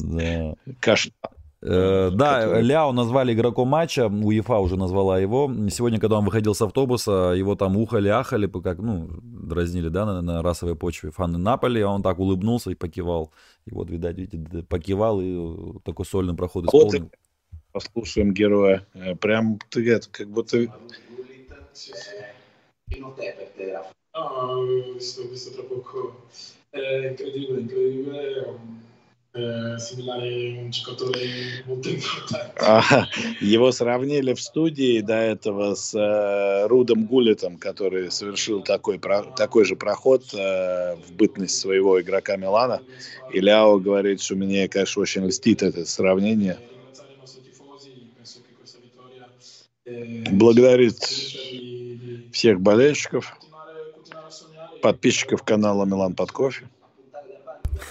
да. Каштан. Э, да, который... Ляо назвали игроком матча, УЕФА уже назвала его. Сегодня, когда он выходил с автобуса, его там ухали-ахали, как, ну, дразнили, да, на, на расовой почве фаны Наполи, а он так улыбнулся и покивал. И вот, видать, видите, покивал и такой сольный проход исполнил. Вот послушаем героя. Э, прям ты это, как будто... Visto, visto tra poco. È incredibile, incredibile. А, его сравнили в студии до этого с э, Рудом Гуллетом, который совершил такой, такой же проход э, в бытность своего игрока Милана. И Ляо говорит, что мне, конечно, очень льстит это сравнение. Благодарит всех болельщиков, подписчиков канала Милан под кофе.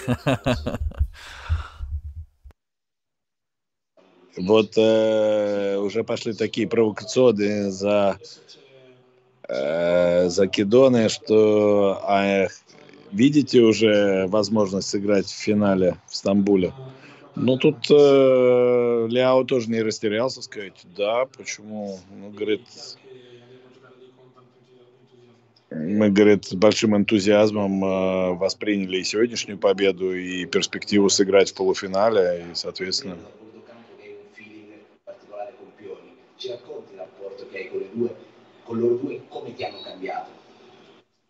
[laughs] Вот э, уже пошли такие провокационные за э, закидоны, что а, видите уже возможность сыграть в финале в Стамбуле. Ну, тут э, Ляо тоже не растерялся, сказать, да, почему, ну, говорит, мы, говорит, с большим энтузиазмом э, восприняли и сегодняшнюю победу, и перспективу сыграть в полуфинале, и, соответственно, ci racconti il rapporto che hai con, le due, con loro due e come ti hanno cambiato?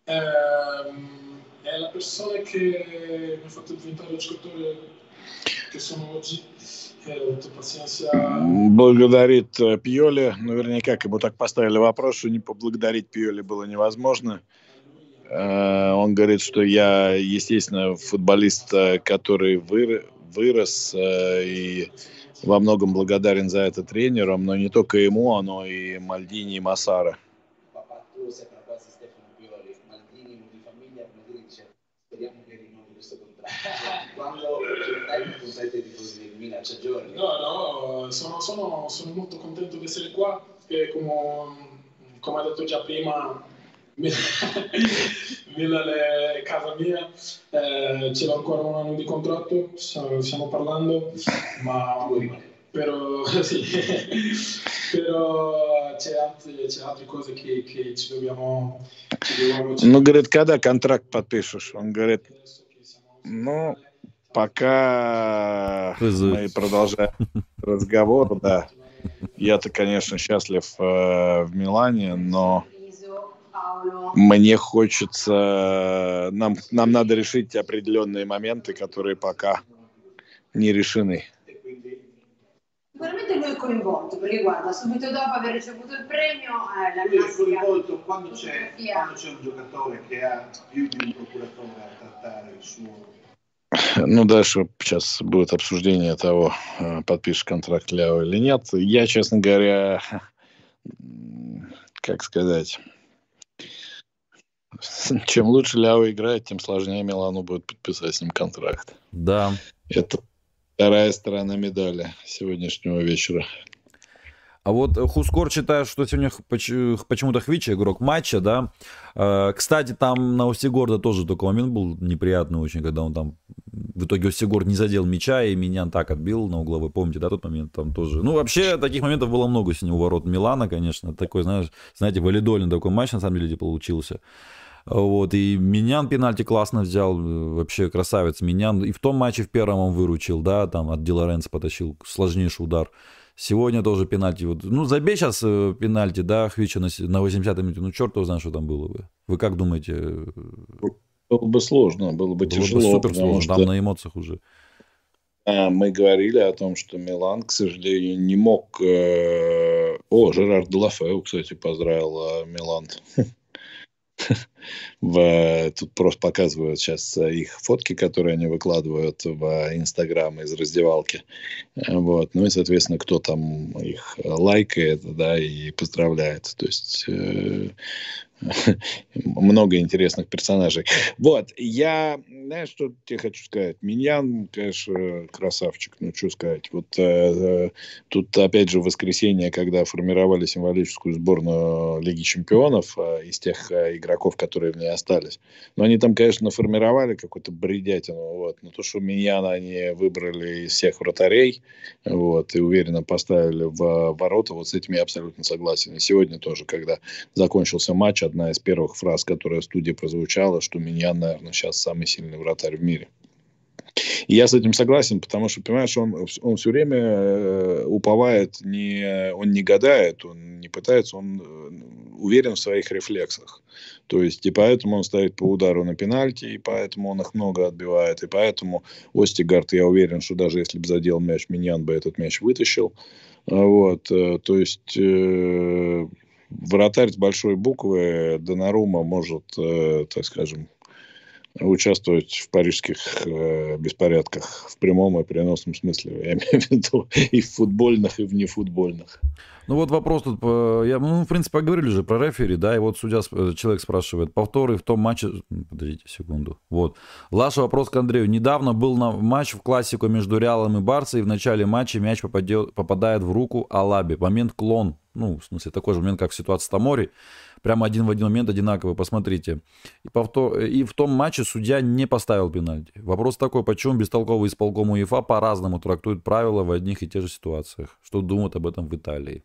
Ehm, è la persona che mi ha fatto diventare giocatore che sono oggi. Благодарит э, Пьоли. Наверняка, как ему так поставили вопрос, что не поблагодарить Пьоли было невозможно. Э, он говорит, что я, естественно, футболист, э, который вырос и во многом благодарен за это тренерам, но не только ему, но и Мальдини и Масара. No, no, sono, molto contento di essere qua e come, ha detto già prima Milan è casa mia, eh, ce l'ho ancora un anno di contratto, stiamo parlando, ma però, sì, però c'è, altre, c'è altre cose che, che ci dobbiamo... Ci dobbiamo ну, говорит, когда контракт подпишешь? Он говорит, ну, пока мы продолжаем разговор, да. Я-то, конечно, счастлив э, в Милане, но мне хочется, нам, нам надо решить определенные моменты, которые пока не решены. Sicuramente lui è coinvolto, perché guarda, subito dopo aver ricevuto il premio, eh, la lui è coinvolto quando c'è, quando c'è un giocatore che ha più di un procuratore a trattare il suo ну, дальше сейчас будет обсуждение того, э, подпишешь контракт Ляо или нет. Я, честно говоря, [laughs] как сказать, [laughs] чем лучше Ляо играет, тем сложнее Милану будет подписать с ним контракт. Да. Это вторая сторона медали сегодняшнего вечера. А вот Хускор считает, что сегодня почему-то Хвича игрок матча, да. Э, кстати, там на Устигорда тоже такой момент был неприятный очень, когда он там в итоге Устигорд не задел мяча, и меня так отбил на угловой. Помните, да, тот момент там тоже. Ну, вообще, таких моментов было много сегодня у ворот Милана, конечно. Такой, знаешь, знаете, валидольный такой матч, на самом деле, получился. Вот, и Минян пенальти классно взял, вообще красавец Минян. И в том матче в первом он выручил, да, там от Ди потащил сложнейший удар. Сегодня тоже пенальти. Вот, ну, забей сейчас э, пенальти, да, Хвича на, на 80-й минуте. Ну, черт его знает, что там было бы. Вы как думаете? Было бы сложно, было бы было тяжело. Бы супер сложно, что... там на эмоциях уже. А, мы говорили о том, что Милан, к сожалению, не мог... Э... О, Жерар Делафео, кстати, поздравил э, Милан. [laughs] [laughs] в, тут просто показывают сейчас их фотки, которые они выкладывают в Инстаграм из раздевалки. Вот. Ну и, соответственно, кто там их лайкает, да, и поздравляет. То есть э, [laughs] много интересных персонажей. Вот, я, знаешь, что тебе хочу сказать? Миньян, конечно, красавчик, ну, что сказать. Вот э, э, тут, опять же, в воскресенье, когда формировали символическую сборную Лиги Чемпионов э, из тех э, игроков, которые в ней остались, но они там, конечно, формировали какую-то бредятину, вот, но то, что Миньяна они выбрали из всех вратарей, вот, и уверенно поставили в ворота, вот с этим я абсолютно согласен. И сегодня тоже, когда закончился матч, одна из первых фраз, которая в студии прозвучала, что меня, наверное, сейчас самый сильный вратарь в мире. И я с этим согласен, потому что, понимаешь, он, он все время э, уповает, не, он не гадает, он не пытается, он э, уверен в своих рефлексах. То есть, и поэтому он ставит по удару на пенальти, и поэтому он их много отбивает, и поэтому Остигард, я уверен, что даже если бы задел мяч, Миньян бы этот мяч вытащил. Вот, э, то есть, вратарь с большой буквы Донарума может, э, так скажем, участвовать в парижских э, беспорядках в прямом и переносном смысле. Я имею в виду и в футбольных, и в нефутбольных. Ну вот вопрос тут, я, ну, в принципе, поговорили же про рефери, да, и вот судья, человек спрашивает, повторы в том матче, подождите секунду, вот. Лаша, вопрос к Андрею. Недавно был на матч в классику между Реалом и Барсой, и в начале матча мяч попадет, попадает в руку Алаби. Момент клон, ну, в смысле, такой же момент, как в ситуации с Тамори. Прямо один в один момент одинаковый, посмотрите. И, повтор... и в том матче судья не поставил пенальти. Вопрос такой, почему бестолковый исполком УЕФА по-разному трактует правила в одних и тех же ситуациях? Что думают об этом в Италии?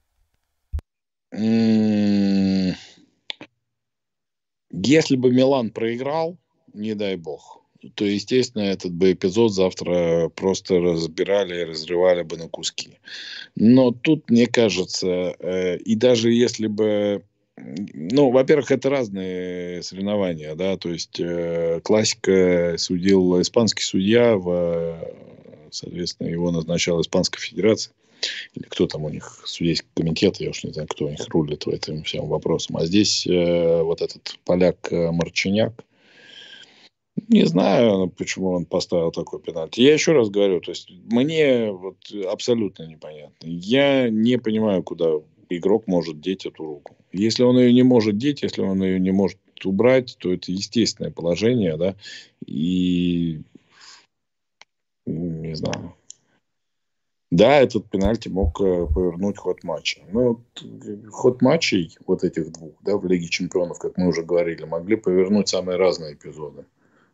Если бы Милан проиграл, не дай бог, то, естественно, этот бы эпизод завтра просто разбирали и разрывали бы на куски. Но тут, мне кажется, э, и даже если бы ну, во-первых, это разные соревнования, да, то есть э, классика судил испанский судья, в, соответственно, его назначала Испанская Федерация или кто там у них, судейский комитет, я уж не знаю, кто у них рулит в этом всем вопросом. А здесь э, вот этот поляк э, Марчиняк, Не знаю, почему он поставил такой пенальти. Я еще раз говорю, то есть мне вот абсолютно непонятно. Я не понимаю, куда игрок может деть эту руку. Если он ее не может деть, если он ее не может убрать, то это естественное положение, да, и не знаю. Да, этот пенальти мог э, повернуть ход матча. Но ход матчей вот этих двух, да, в Лиге Чемпионов, как мы уже говорили, могли повернуть самые разные эпизоды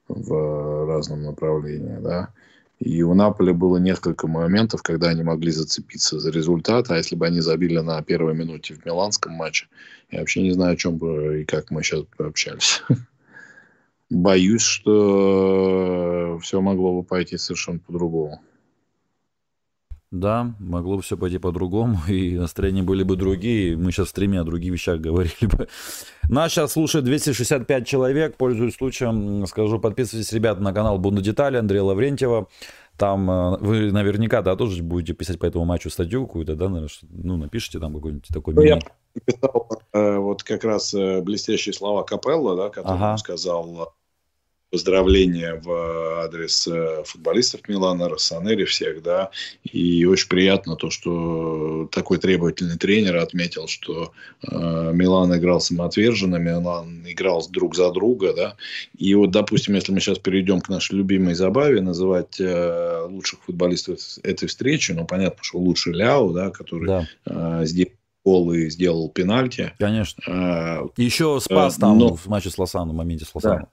в разном направлении, да. И у Наполи было несколько моментов, когда они могли зацепиться за результат, а если бы они забили на первой минуте в миланском матче, я вообще не знаю, о чем бы и как мы сейчас пообщались. [laughs] Боюсь, что все могло бы пойти совершенно по-другому. Да, могло бы все пойти по-другому, [laughs] и настроения были бы другие. Мы сейчас в стриме о других вещах говорили бы. Нас сейчас слушает 265 человек. Пользуясь случаем, скажу, подписывайтесь, ребята, на канал Бунда Детали Андрея Лаврентьева. Там э, вы наверняка, да, тоже будете писать по этому матчу статью какую-то, да, наверное, ну, напишите там какой-нибудь такой ну, Я написал э, вот как раз э, блестящие слова Капелла, да, который ага. сказал поздравления в адрес э, футболистов Милана, Рассанери всех, да, и очень приятно то, что такой требовательный тренер отметил, что э, Милан играл самоотверженно, Милан играл друг за друга, да, и вот, допустим, если мы сейчас перейдем к нашей любимой забаве, называть э, лучших футболистов этой встречи, ну, понятно, что лучше Ляо, да, который да. Э, здесь гол и сделал пенальти. Конечно. А, Еще спас там но... в матче с Лосаном, в моменте с Лосаном. Да.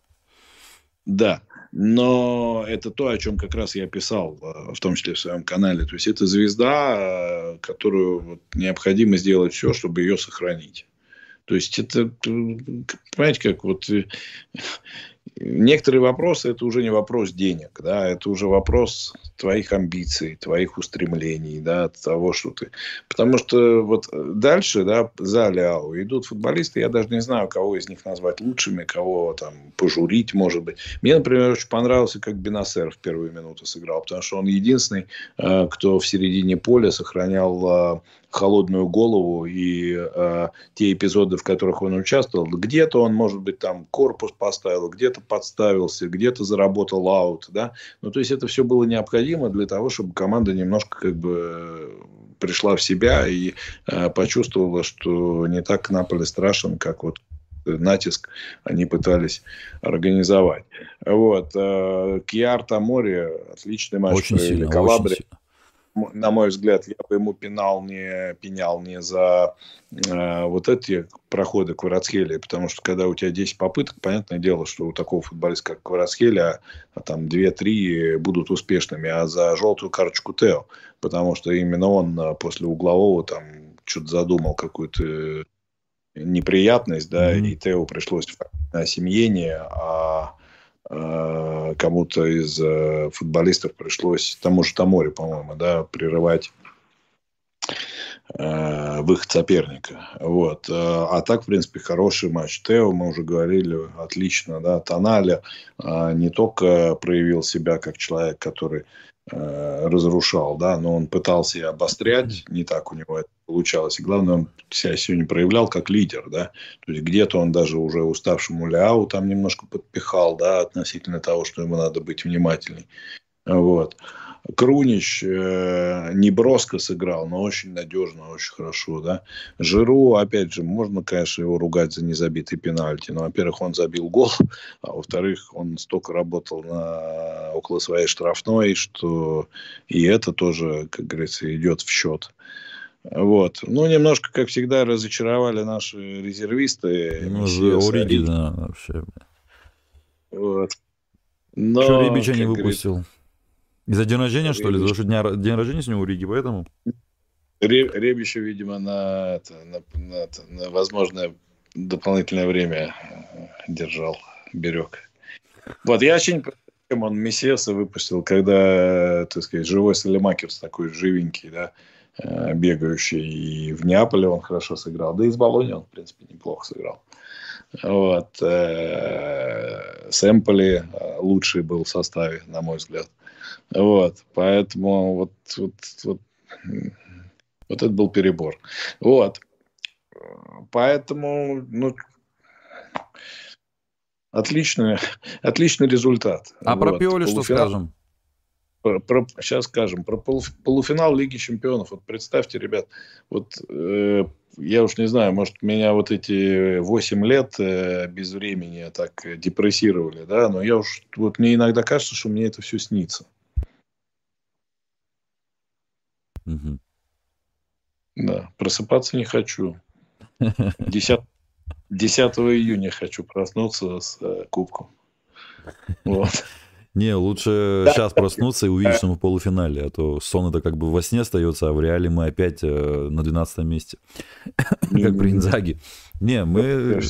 Да, но это то, о чем как раз я писал, э, в том числе в своем канале. То есть это звезда, э, которую вот необходимо сделать все, чтобы ее сохранить. То есть это, понимаете, как вот э, некоторые вопросы это уже не вопрос денег, да, это уже вопрос твоих амбиций, твоих устремлений, да, того, что ты. Потому что вот дальше, да, за Ляо идут футболисты, я даже не знаю, кого из них назвать лучшими, кого там пожурить, может быть. Мне, например, очень понравился, как Бенасер в первые минуты сыграл, потому что он единственный, э, кто в середине поля сохранял э, холодную голову и э, те эпизоды, в которых он участвовал, где-то он, может быть, там корпус поставил, где-то подставился, где-то заработал аут, да. Ну, то есть это все было необходимо для того, чтобы команда немножко как бы пришла в себя и э, почувствовала, что не так Наполе страшен, как вот натиск они пытались организовать. Вот. Э, Кьяр Тамори, отличный матч. Очень сильно, Калабри. Очень сильно на мой взгляд, я бы ему пенал не, пенял не за э, вот эти проходы Кварацхелия, потому что когда у тебя 10 попыток, понятное дело, что у такого футболиста, как Кварацхелия, а, там 2-3 будут успешными, а за желтую карточку Тео, потому что именно он а, после углового там что-то задумал какую-то неприятность, да, mm-hmm. и Тео пришлось на осемьение, а Э, кому-то из э, футболистов пришлось, тому же Таморе, по-моему, да, прерывать э, выход соперника. Вот. А так, в принципе, хороший матч. Тео, мы уже говорили, отлично. Да? Тоналя не только проявил себя как человек, который Э, разрушал, да, но он пытался и обострять, не так у него это получалось. И главное, он себя сегодня проявлял как лидер, да, то есть где-то он даже уже уставшему Ляу там немножко подпихал, да, относительно того, что ему надо быть внимательней. Вот. Крунич э, не броско сыграл, но очень надежно, очень хорошо, да. Жиру, опять же, можно, конечно, его ругать за незабитый пенальти, но, во-первых, он забил гол, [laughs] а во-вторых, он столько работал на, около своей штрафной, что и это тоже, как говорится, идет в счет. Вот. Ну, немножко, как всегда, разочаровали наши резервисты. Ну, Уриди, да, вообще. Вот. Но, Рибича не выпустил? Говорит, из-за день рождения, что ли? За что дня, день рождения с него у Риги, поэтому? Ребища, видимо, на, это, на, на, на возможное дополнительное время э, держал, берег. Вот, я очень он Мессиаса выпустил, когда, так сказать, живой Салемакерс такой живенький, да, э, бегающий. И в Неаполе он хорошо сыграл. Да и с Болони он, в принципе, неплохо сыграл. Вот. Э, Сэмполи лучший был в составе, на мой взгляд. Вот, поэтому вот, вот, вот, вот это был перебор. Вот. Поэтому, ну, Отличный, отличный результат. А вот. про Пиоли что скажем? Про, про, сейчас скажем, про полуфинал Лиги Чемпионов. Вот представьте, ребят, вот э, я уж не знаю, может, меня вот эти 8 лет э, без времени так депрессировали, да, но я уж, вот мне иногда кажется, что мне это все снится. Угу. Да, просыпаться не хочу. 10, 10 июня хочу проснуться с э, кубком. Вот. Не, лучше да. сейчас проснуться и увидеть, что мы в полуфинале, а то сон это как бы во сне остается, а в реале мы опять э, на 12 месте, [coughs] как при Инзаге. Не, мы...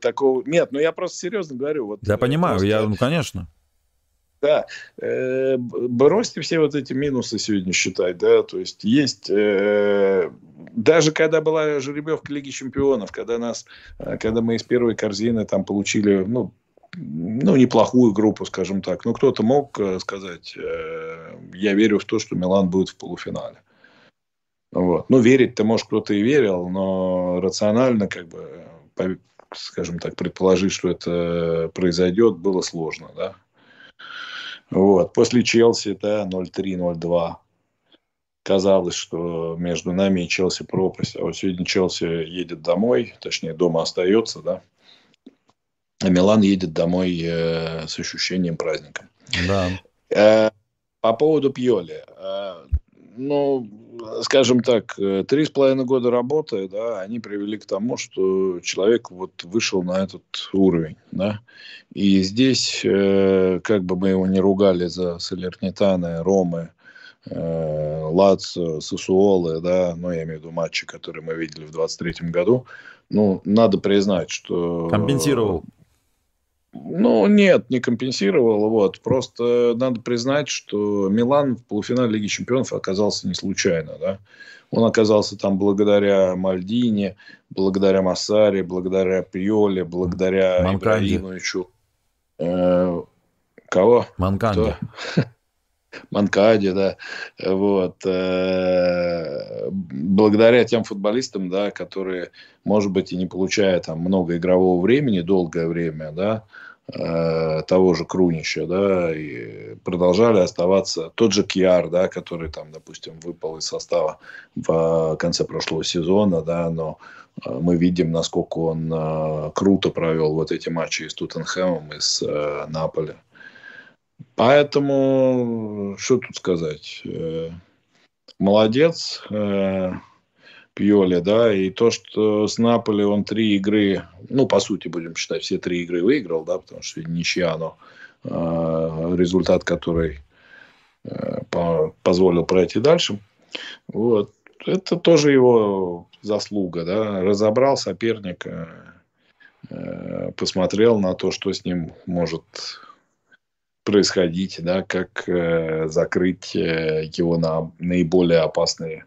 Такого... Нет, ну я просто серьезно говорю. Вот я понимаю, просто... я, ну конечно. Да, э, бросьте все вот эти минусы сегодня считать, да, то есть есть, э, даже когда была жеребьевка Лиги Чемпионов, когда нас, э, когда мы из первой корзины там получили, ну, ну, неплохую группу, скажем так. Ну, кто-то мог э, сказать, э, я верю в то, что Милан будет в полуфинале. Вот. Ну, верить-то, может, кто-то и верил, но рационально, как бы, скажем так, предположить, что это произойдет, было сложно, да. Вот. После Челси, да, 0-3, 0-2. Казалось, что между нами и Челси пропасть. А вот сегодня Челси едет домой, точнее, дома остается, да а Милан едет домой э, с ощущением праздника. Да. Э, по поводу Пьоли. Э, ну, скажем так, э, три с половиной года работы, да, они привели к тому, что человек вот вышел на этот уровень, да. И здесь, э, как бы мы его не ругали за Салернитаны, Ромы, э, Лацо, Сосуолы, да, ну, я имею в виду матчи, которые мы видели в 23 году, ну, надо признать, что... Компенсировал. Ну, нет, не компенсировал. Вот. Просто надо признать, что Милан в полуфинале Лиги Чемпионов оказался не случайно. Да? Он оказался там благодаря Мальдине, благодаря Массаре, благодаря Пьоле, благодаря Манканде. Ибрагимовичу. Э, кого? Манканде. Манкаде, да, вот, э, благодаря тем футболистам, да, которые, может быть, и не получая там много игрового времени, долгое время, да, Э, того же Крунища, да, и продолжали оставаться тот же Киар, да, который там, допустим, выпал из состава в конце прошлого сезона, да, но э, мы видим, насколько он круто провел вот эти матчи и с Тоттенхэмом, и с Наполи. Поэтому, что тут сказать? Молодец. Пьоли, да, и то, что с Наполи он три игры, ну, по сути, будем считать, все три игры выиграл, да, потому что ничья, но э, результат, который э, по, позволил пройти дальше, вот, это тоже его заслуга, да, разобрал соперника, э, посмотрел на то, что с ним может происходить, да, как э, закрыть э, его на наиболее опасные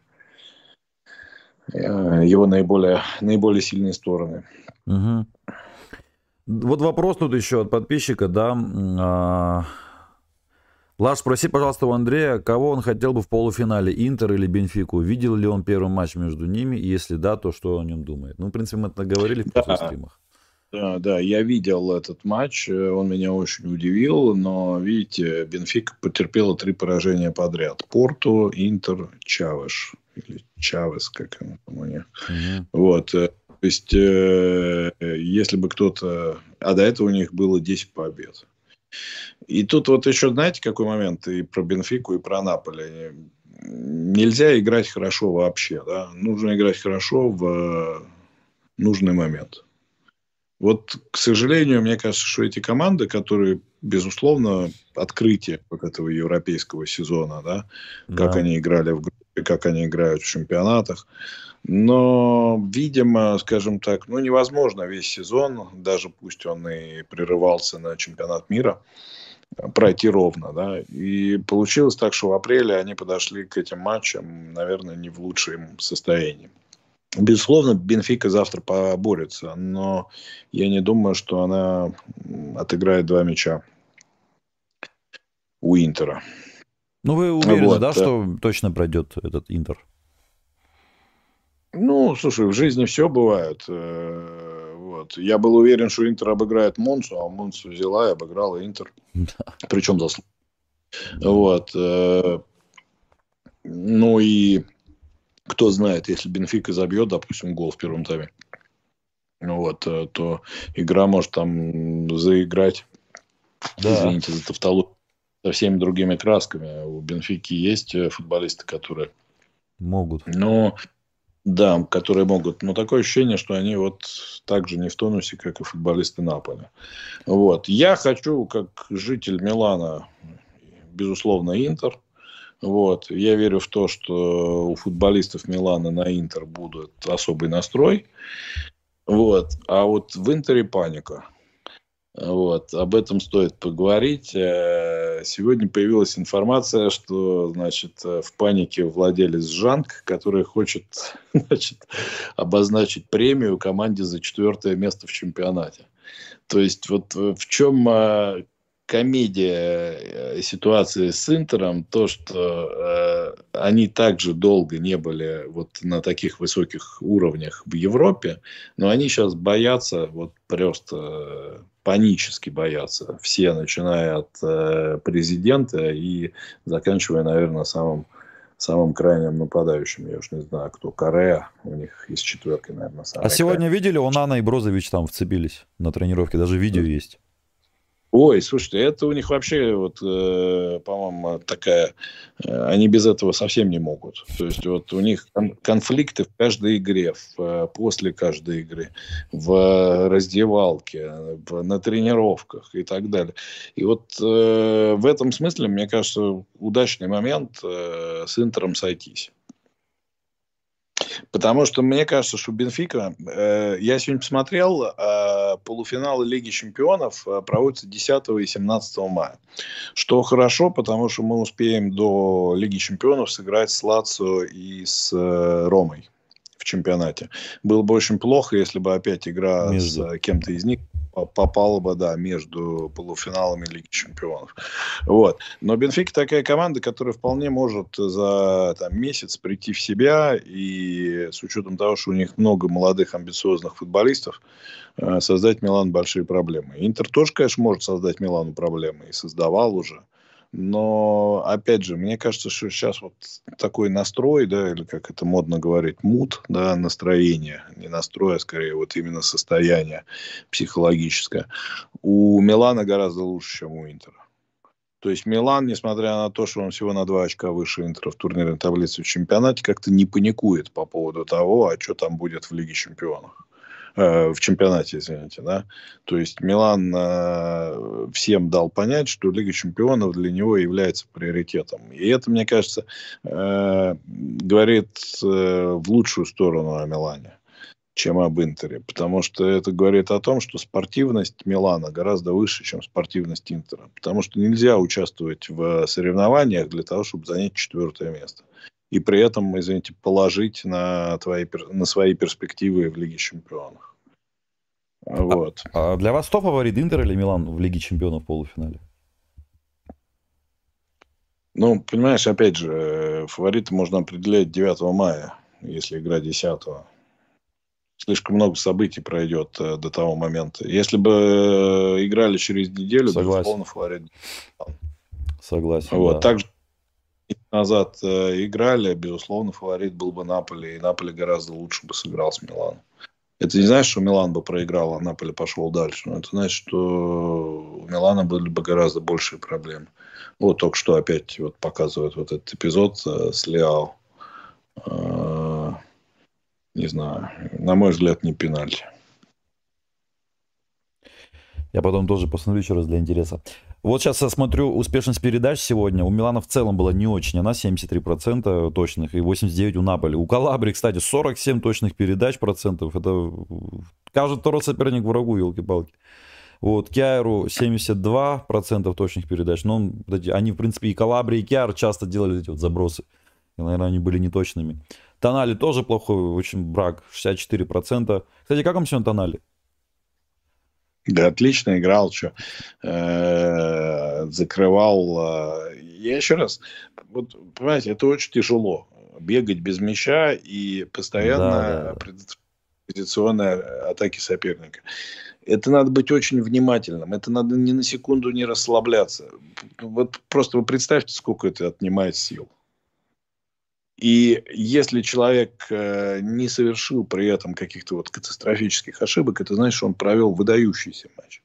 Э, его наиболее, наиболее сильные стороны. Угу. Вот вопрос тут еще от подписчика, да. А... Лаш, спроси, пожалуйста, у Андрея, кого он хотел бы в полуфинале, Интер или Бенфику? Видел ли он первый матч между ними? И если да, то что о нем думает? Ну, в принципе, мы это говорили в да. стримах. Да, да, я видел этот матч, э, он меня очень удивил, но, видите, Бенфика потерпела три поражения подряд. Порту, Интер, Чавеш или Чавес, как он там у них. Угу. Вот. Э, то есть, э, если бы кто-то... А до этого у них было 10 побед. И тут вот еще, знаете, какой момент и про Бенфику, и про Наполе. Нельзя играть хорошо вообще. Да? Нужно играть хорошо в нужный момент. Вот, к сожалению, мне кажется, что эти команды, которые, безусловно, открытие вот этого европейского сезона, да, да. как они играли в группе, как они играют в чемпионатах, но, видимо, скажем так, ну, невозможно весь сезон, даже пусть он и прерывался на чемпионат мира, пройти ровно, да. И получилось так, что в апреле они подошли к этим матчам, наверное, не в лучшем состоянии. Безусловно, Бенфика завтра поборется, но я не думаю, что она отыграет два мяча у Интера. Ну, вы уверены, вот, да, что точно пройдет этот Интер? Ну, слушай, в жизни все бывает. Э, вот. Я был уверен, что Интер обыграет Монсу, а Монсу взяла и обыграла Интер. Причем заслуженно. Вот. Э, ну и кто знает, если Бенфика забьет, допустим, гол в первом тайме, вот, э, то игра может там заиграть, да. извините за тавтологию, со всеми другими красками. У Бенфики есть э, футболисты, которые могут. Но да, которые могут. Но такое ощущение, что они вот так же не в тонусе, как и футболисты Наполи. Вот. Я хочу, как житель Милана, безусловно, Интер. Вот. Я верю в то, что у футболистов Милана на Интер будет особый настрой. Вот. А вот в Интере паника. Вот, об этом стоит поговорить. Э, сегодня появилась информация, что, значит, э, в панике владелец Жанк, который хочет, [laughs] значит, обозначить премию команде за четвертое место в чемпионате. То есть, вот э, в чем комедия ситуации с Интером, то, что э, они также долго не были вот на таких высоких уровнях в Европе, но они сейчас боятся вот просто панически боятся. Все, начиная от э, президента и заканчивая, наверное, самым, самым крайним нападающим. Я уж не знаю, кто. Корея у них из четверки, наверное, А сегодня крайний. видели, Онана и Брозович там вцепились на тренировке. Даже видео да. есть. Ой, слушайте, это у них вообще, вот, э, по-моему, такая... Э, они без этого совсем не могут. То есть, вот у них конфликты в каждой игре, в, э, после каждой игры, в раздевалке, в, на тренировках и так далее. И вот э, в этом смысле, мне кажется, удачный момент э, с Интером сойтись. Потому что мне кажется, что Бенфика... Э, я сегодня посмотрел, э, полуфиналы Лиги Чемпионов э, проводятся 10 и 17 мая. Что хорошо, потому что мы успеем до Лиги Чемпионов сыграть с Лацио и с э, Ромой в чемпионате. Было бы очень плохо, если бы опять игра Между. с кем-то из них попала бы, да, между полуфиналами Лиги Чемпионов. Вот. Но Бенфика такая команда, которая вполне может за там, месяц прийти в себя и с учетом того, что у них много молодых амбициозных футболистов, э, создать Милан большие проблемы. Интер тоже, конечно, может создать Милану проблемы и создавал уже. Но, опять же, мне кажется, что сейчас вот такой настрой, да, или как это модно говорить, мут, да, настроение, не настрой, а скорее вот именно состояние психологическое, у Милана гораздо лучше, чем у Интера. То есть Милан, несмотря на то, что он всего на два очка выше Интера в турнирной таблице в чемпионате, как-то не паникует по поводу того, а что там будет в Лиге чемпионов. Э, в чемпионате, извините, да. То есть Милан э, всем дал понять, что Лига чемпионов для него является приоритетом. И это, мне кажется, э, говорит в лучшую сторону о Милане чем об Интере, потому что это говорит о том, что спортивность Милана гораздо выше, чем спортивность Интера, потому что нельзя участвовать в соревнованиях для того, чтобы занять четвертое место и при этом, извините, положить на, твои, на свои перспективы в Лиге Чемпионов. А, вот. А, а для вас кто фаворит, Интер или Милан в Лиге Чемпионов в полуфинале? Ну, понимаешь, опять же, фавориты можно определять 9 мая, если игра 10 слишком много событий пройдет э, до того момента. Если бы э, играли через неделю, Согласен. безусловно, фаворит. Согласен. Вот. Да. Также назад э, играли, безусловно, фаворит был бы Наполи, и Наполи гораздо лучше бы сыграл с Миланом. Это не значит, что Милан бы проиграл, а Наполи пошел дальше. Но это значит, что у Милана были бы гораздо большие проблемы. Вот только что опять вот показывает вот этот эпизод э, с Лео. Э, не знаю, на мой взгляд, не пенальти. Я потом тоже посмотрю еще раз для интереса. Вот сейчас я смотрю успешность передач сегодня. У Милана в целом была не очень. Она 73% точных и 89% у Наполи. У Калабри, кстати, 47 точных передач процентов. Это каждый второй соперник врагу, елки-палки. Вот, Киару 72% точных передач. Но он, они, в принципе, и Калабри, и Киар часто делали эти вот забросы. И, наверное, они были неточными. Тонали тоже плохой, очень брак, 64%. Кстати, как вам сегодня Тонали? Да, отлично играл, что э, закрывал. Э, я еще раз, вот, понимаете, это очень тяжело. Бегать без мяча и постоянно да, да. позиционной атаки соперника. Это надо быть очень внимательным. Это надо ни на секунду не расслабляться. Вот просто вы представьте, сколько это отнимает сил. И если человек э, не совершил при этом каких-то вот катастрофических ошибок, это значит, что он провел выдающийся матч.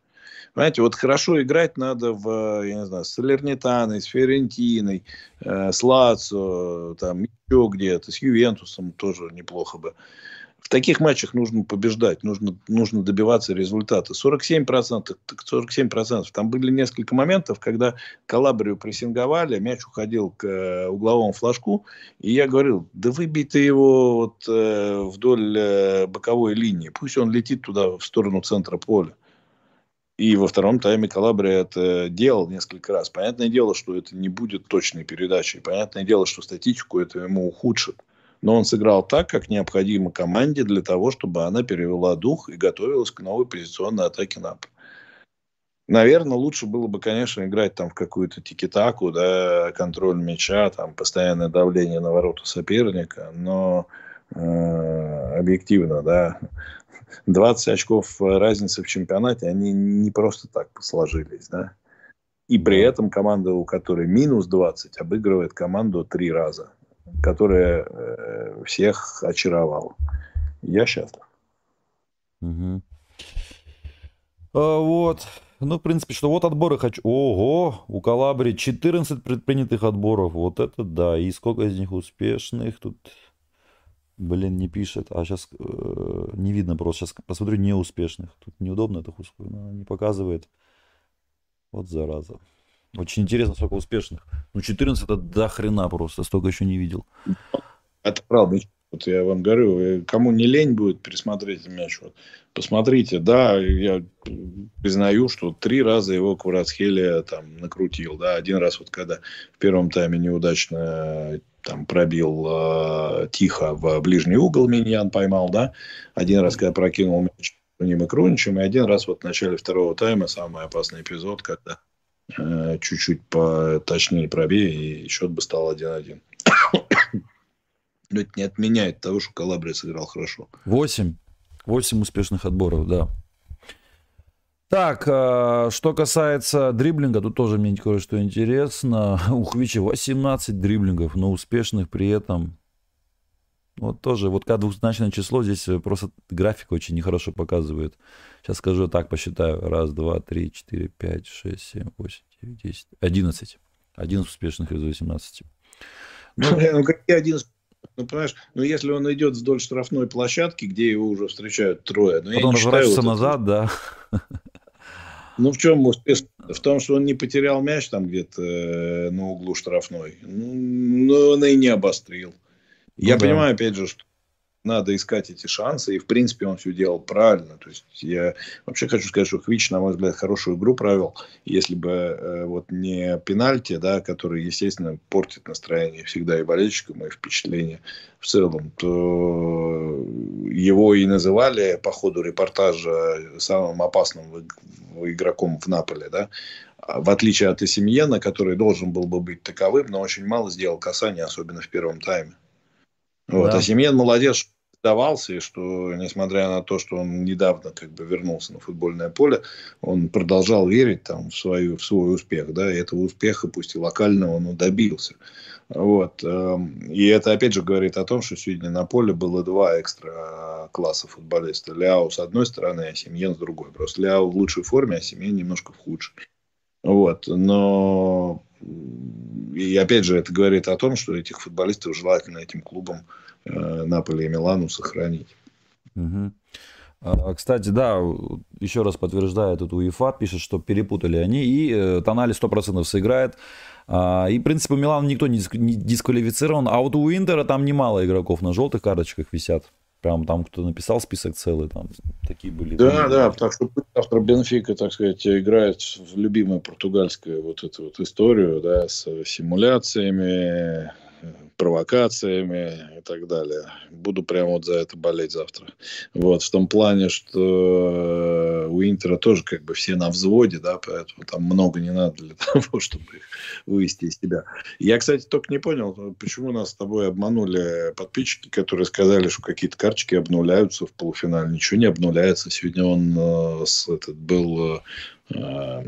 Понимаете, вот хорошо играть надо в, я не знаю, с Салернитаной, с Фиорентиной, э, с Лацо, там еще где-то, с Ювентусом тоже неплохо бы. В таких матчах нужно побеждать, нужно, нужно добиваться результата. 47%, так 47%. Там были несколько моментов, когда Калабрию прессинговали, мяч уходил к э, угловому флажку, и я говорил, да выбей ты его вот, э, вдоль э, боковой линии, пусть он летит туда, в сторону центра поля. И во втором тайме Калабрия это делал несколько раз. Понятное дело, что это не будет точной передачей. Понятное дело, что статистику это ему ухудшит но он сыграл так, как необходимо команде для того, чтобы она перевела дух и готовилась к новой позиционной атаке НАП. Наверное, лучше было бы, конечно, играть там в какую-то тики-таку, да, контроль мяча, там, постоянное давление на ворота соперника, но э, объективно, да, 20 очков разницы в чемпионате, они не просто так сложились, да. И при этом команда, у которой минус 20, обыгрывает команду три раза которая э, всех очаровала. Я счастлив. Угу. А, вот. Ну, в принципе, что вот отборы хочу. Ого, у Калабри 14 предпринятых отборов. Вот это да. И сколько из них успешных? Тут, блин, не пишет. А сейчас э, не видно просто. Сейчас посмотрю неуспешных. Тут неудобно это не показывает. Вот зараза. Очень интересно, сколько успешных. Ну, 14 это до хрена просто, столько еще не видел. Это правда. Вот я вам говорю, кому не лень будет пересмотреть мяч, вот, посмотрите. Да, я признаю, что три раза его Кварацхелия там накрутил. Да, один раз вот когда в первом тайме неудачно там пробил э, тихо в ближний угол, Миньян поймал, да. Один раз, когда прокинул мяч ним и Круничем, и один раз вот в начале второго тайма самый опасный эпизод, когда Э, чуть-чуть поточнее пробей, и счет бы стал 1-1. Но это не отменяет того, что Калабрия сыграл хорошо. 8. 8 успешных отборов, да. Так, э, что касается дриблинга, тут тоже мне кое-что интересно. У Хвичи 18 дриблингов, но успешных при этом вот тоже, вот когда двухзначное число, здесь э, просто графика очень нехорошо показывает. Сейчас скажу так, посчитаю. Раз, два, три, четыре, пять, шесть, семь, восемь, девять, десять, одиннадцать. Одиннадцать успешных из 18. [laughs] Ну, ну какие 11? Ну, понимаешь, ну, если он идет вдоль штрафной площадки, где его уже встречают трое. Ну, Потом разворачивается вот назад, это... да. [laughs] Ну, в чем успех? В том, что он не потерял мяч там где-то э, на углу штрафной. Ну, но он и не обострил. Я ну, понимаю, да. опять же, что надо искать эти шансы, и, в принципе, он все делал правильно. То есть, я вообще хочу сказать, что Хвич, на мой взгляд, хорошую игру провел. Если бы э, вот не пенальти, да, который, естественно, портит настроение всегда и болельщикам, и впечатление в целом, то его и называли по ходу репортажа самым опасным игроком в Наполе, да, в отличие от Эсимьена, который должен был бы быть таковым, но очень мало сделал касания, особенно в первом тайме. Вот. Да. А Семьен молодец, давался, и что, несмотря на то, что он недавно как бы вернулся на футбольное поле, он продолжал верить там, в, свою, в свой успех. Да, и этого успеха, пусть и локального, он добился. Вот. Эм, и это, опять же, говорит о том, что сегодня на поле было два экстра класса футболиста. Ляо с одной стороны, а Семьен с другой. Просто Ляо в лучшей форме, а Семьен немножко в худшей. Вот. Но и опять же, это говорит о том, что этих футболистов желательно этим клубам Наполи и Милану сохранить. Угу. Кстати, да, еще раз подтверждает тут УЕФА, пишет, что перепутали они, и э, Тонали 100% сыграет. А, и, в принципе, у Милана никто не дисквалифицирован, а вот у Интера там немало игроков на желтых карточках висят. Прям там кто написал список целый, там такие были. Да, там, да, так что завтра Бенфика, так сказать, играет в любимую португальскую вот эту вот историю, да, с симуляциями, провокациями и так далее. Буду прямо вот за это болеть завтра. Вот, в том плане, что у Интера тоже как бы все на взводе, да, поэтому там много не надо для [laughs] того, чтобы их вывести из себя. Я, кстати, только не понял, почему нас с тобой обманули подписчики, которые сказали, что какие-то карточки обнуляются в полуфинале. Ничего не обнуляется. Сегодня он э, этот, был э,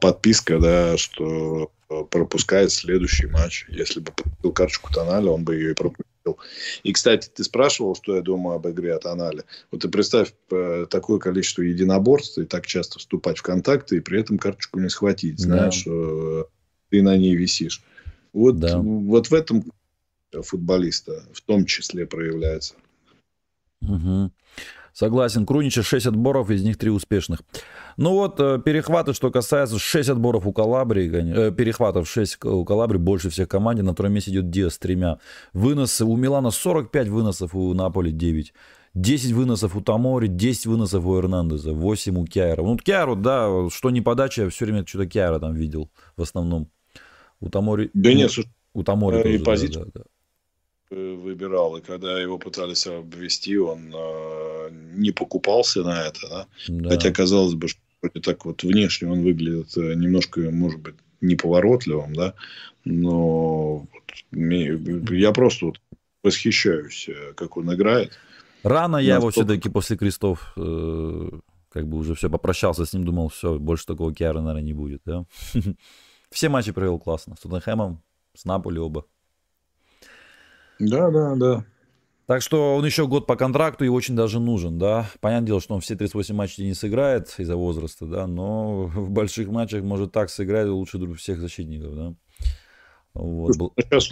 подписка, да, что пропускает следующий матч. Если бы подписал карточку Тоналя, он бы ее и пропустил. И, кстати, ты спрашивал, что я думаю об игре от Тоналя. Вот ты представь э, такое количество единоборств и так часто вступать в контакты, и при этом карточку не схватить. Знаешь, да. что ты на ней висишь. Вот, да. вот в этом футболиста в том числе проявляется. Угу. Согласен, Крунича 6 отборов, из них 3 успешных. Ну вот, э, перехваты, что касается, 6 отборов у Калабрии, э, перехватов 6 у Калабрии, больше всех команде, на втором месте идет Диас с тремя. Выносы у Милана 45 выносов, у Наполи 9. 10 выносов у Тамори, 10 выносов у Эрнандеза, 8 у Кяйра. Ну, Кяйру, да, что не подача, я все время что-то Кяйра там видел в основном. У Тамори... Да нет, у Тамори э, тоже, и позицию. Да, да, да выбирал, и когда его пытались обвести, он э, не покупался на это, да? Да. Хотя казалось бы, что так вот внешне он выглядит э, немножко, может быть, неповоротливым, да, но я просто вот восхищаюсь, э, как он играет. Рано я его все-таки после крестов э, как бы уже все попрощался с ним, думал, все, больше такого Киара, наверное, не будет, да? [laughs] Все матчи провел классно, с Тоттенхэмом, с Наполи оба. Да, да, да. Так что он еще год по контракту и очень даже нужен, да. Понятное дело, что он все 38 матчей не сыграет из-за возраста, да, но [laughs] в больших матчах может так сыграть лучше всех защитников, да. Вот. Сейчас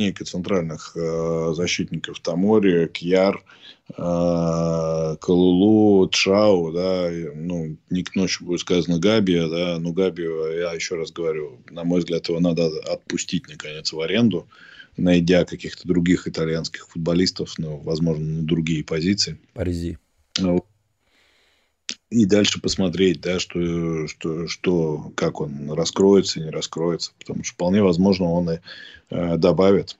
несколько центральных э, защитников Тамори, Кьяр, э, Калулу, Чау, да, ну, не к ночи будет сказано Габия, да, ну, Габию, я еще раз говорю, на мой взгляд, его надо отпустить, наконец, в аренду, найдя каких-то других итальянских футболистов, ну, возможно, на другие позиции. Паризи. И дальше посмотреть, да, что, что, что, как он раскроется, не раскроется. Потому что вполне возможно, он и э, добавит,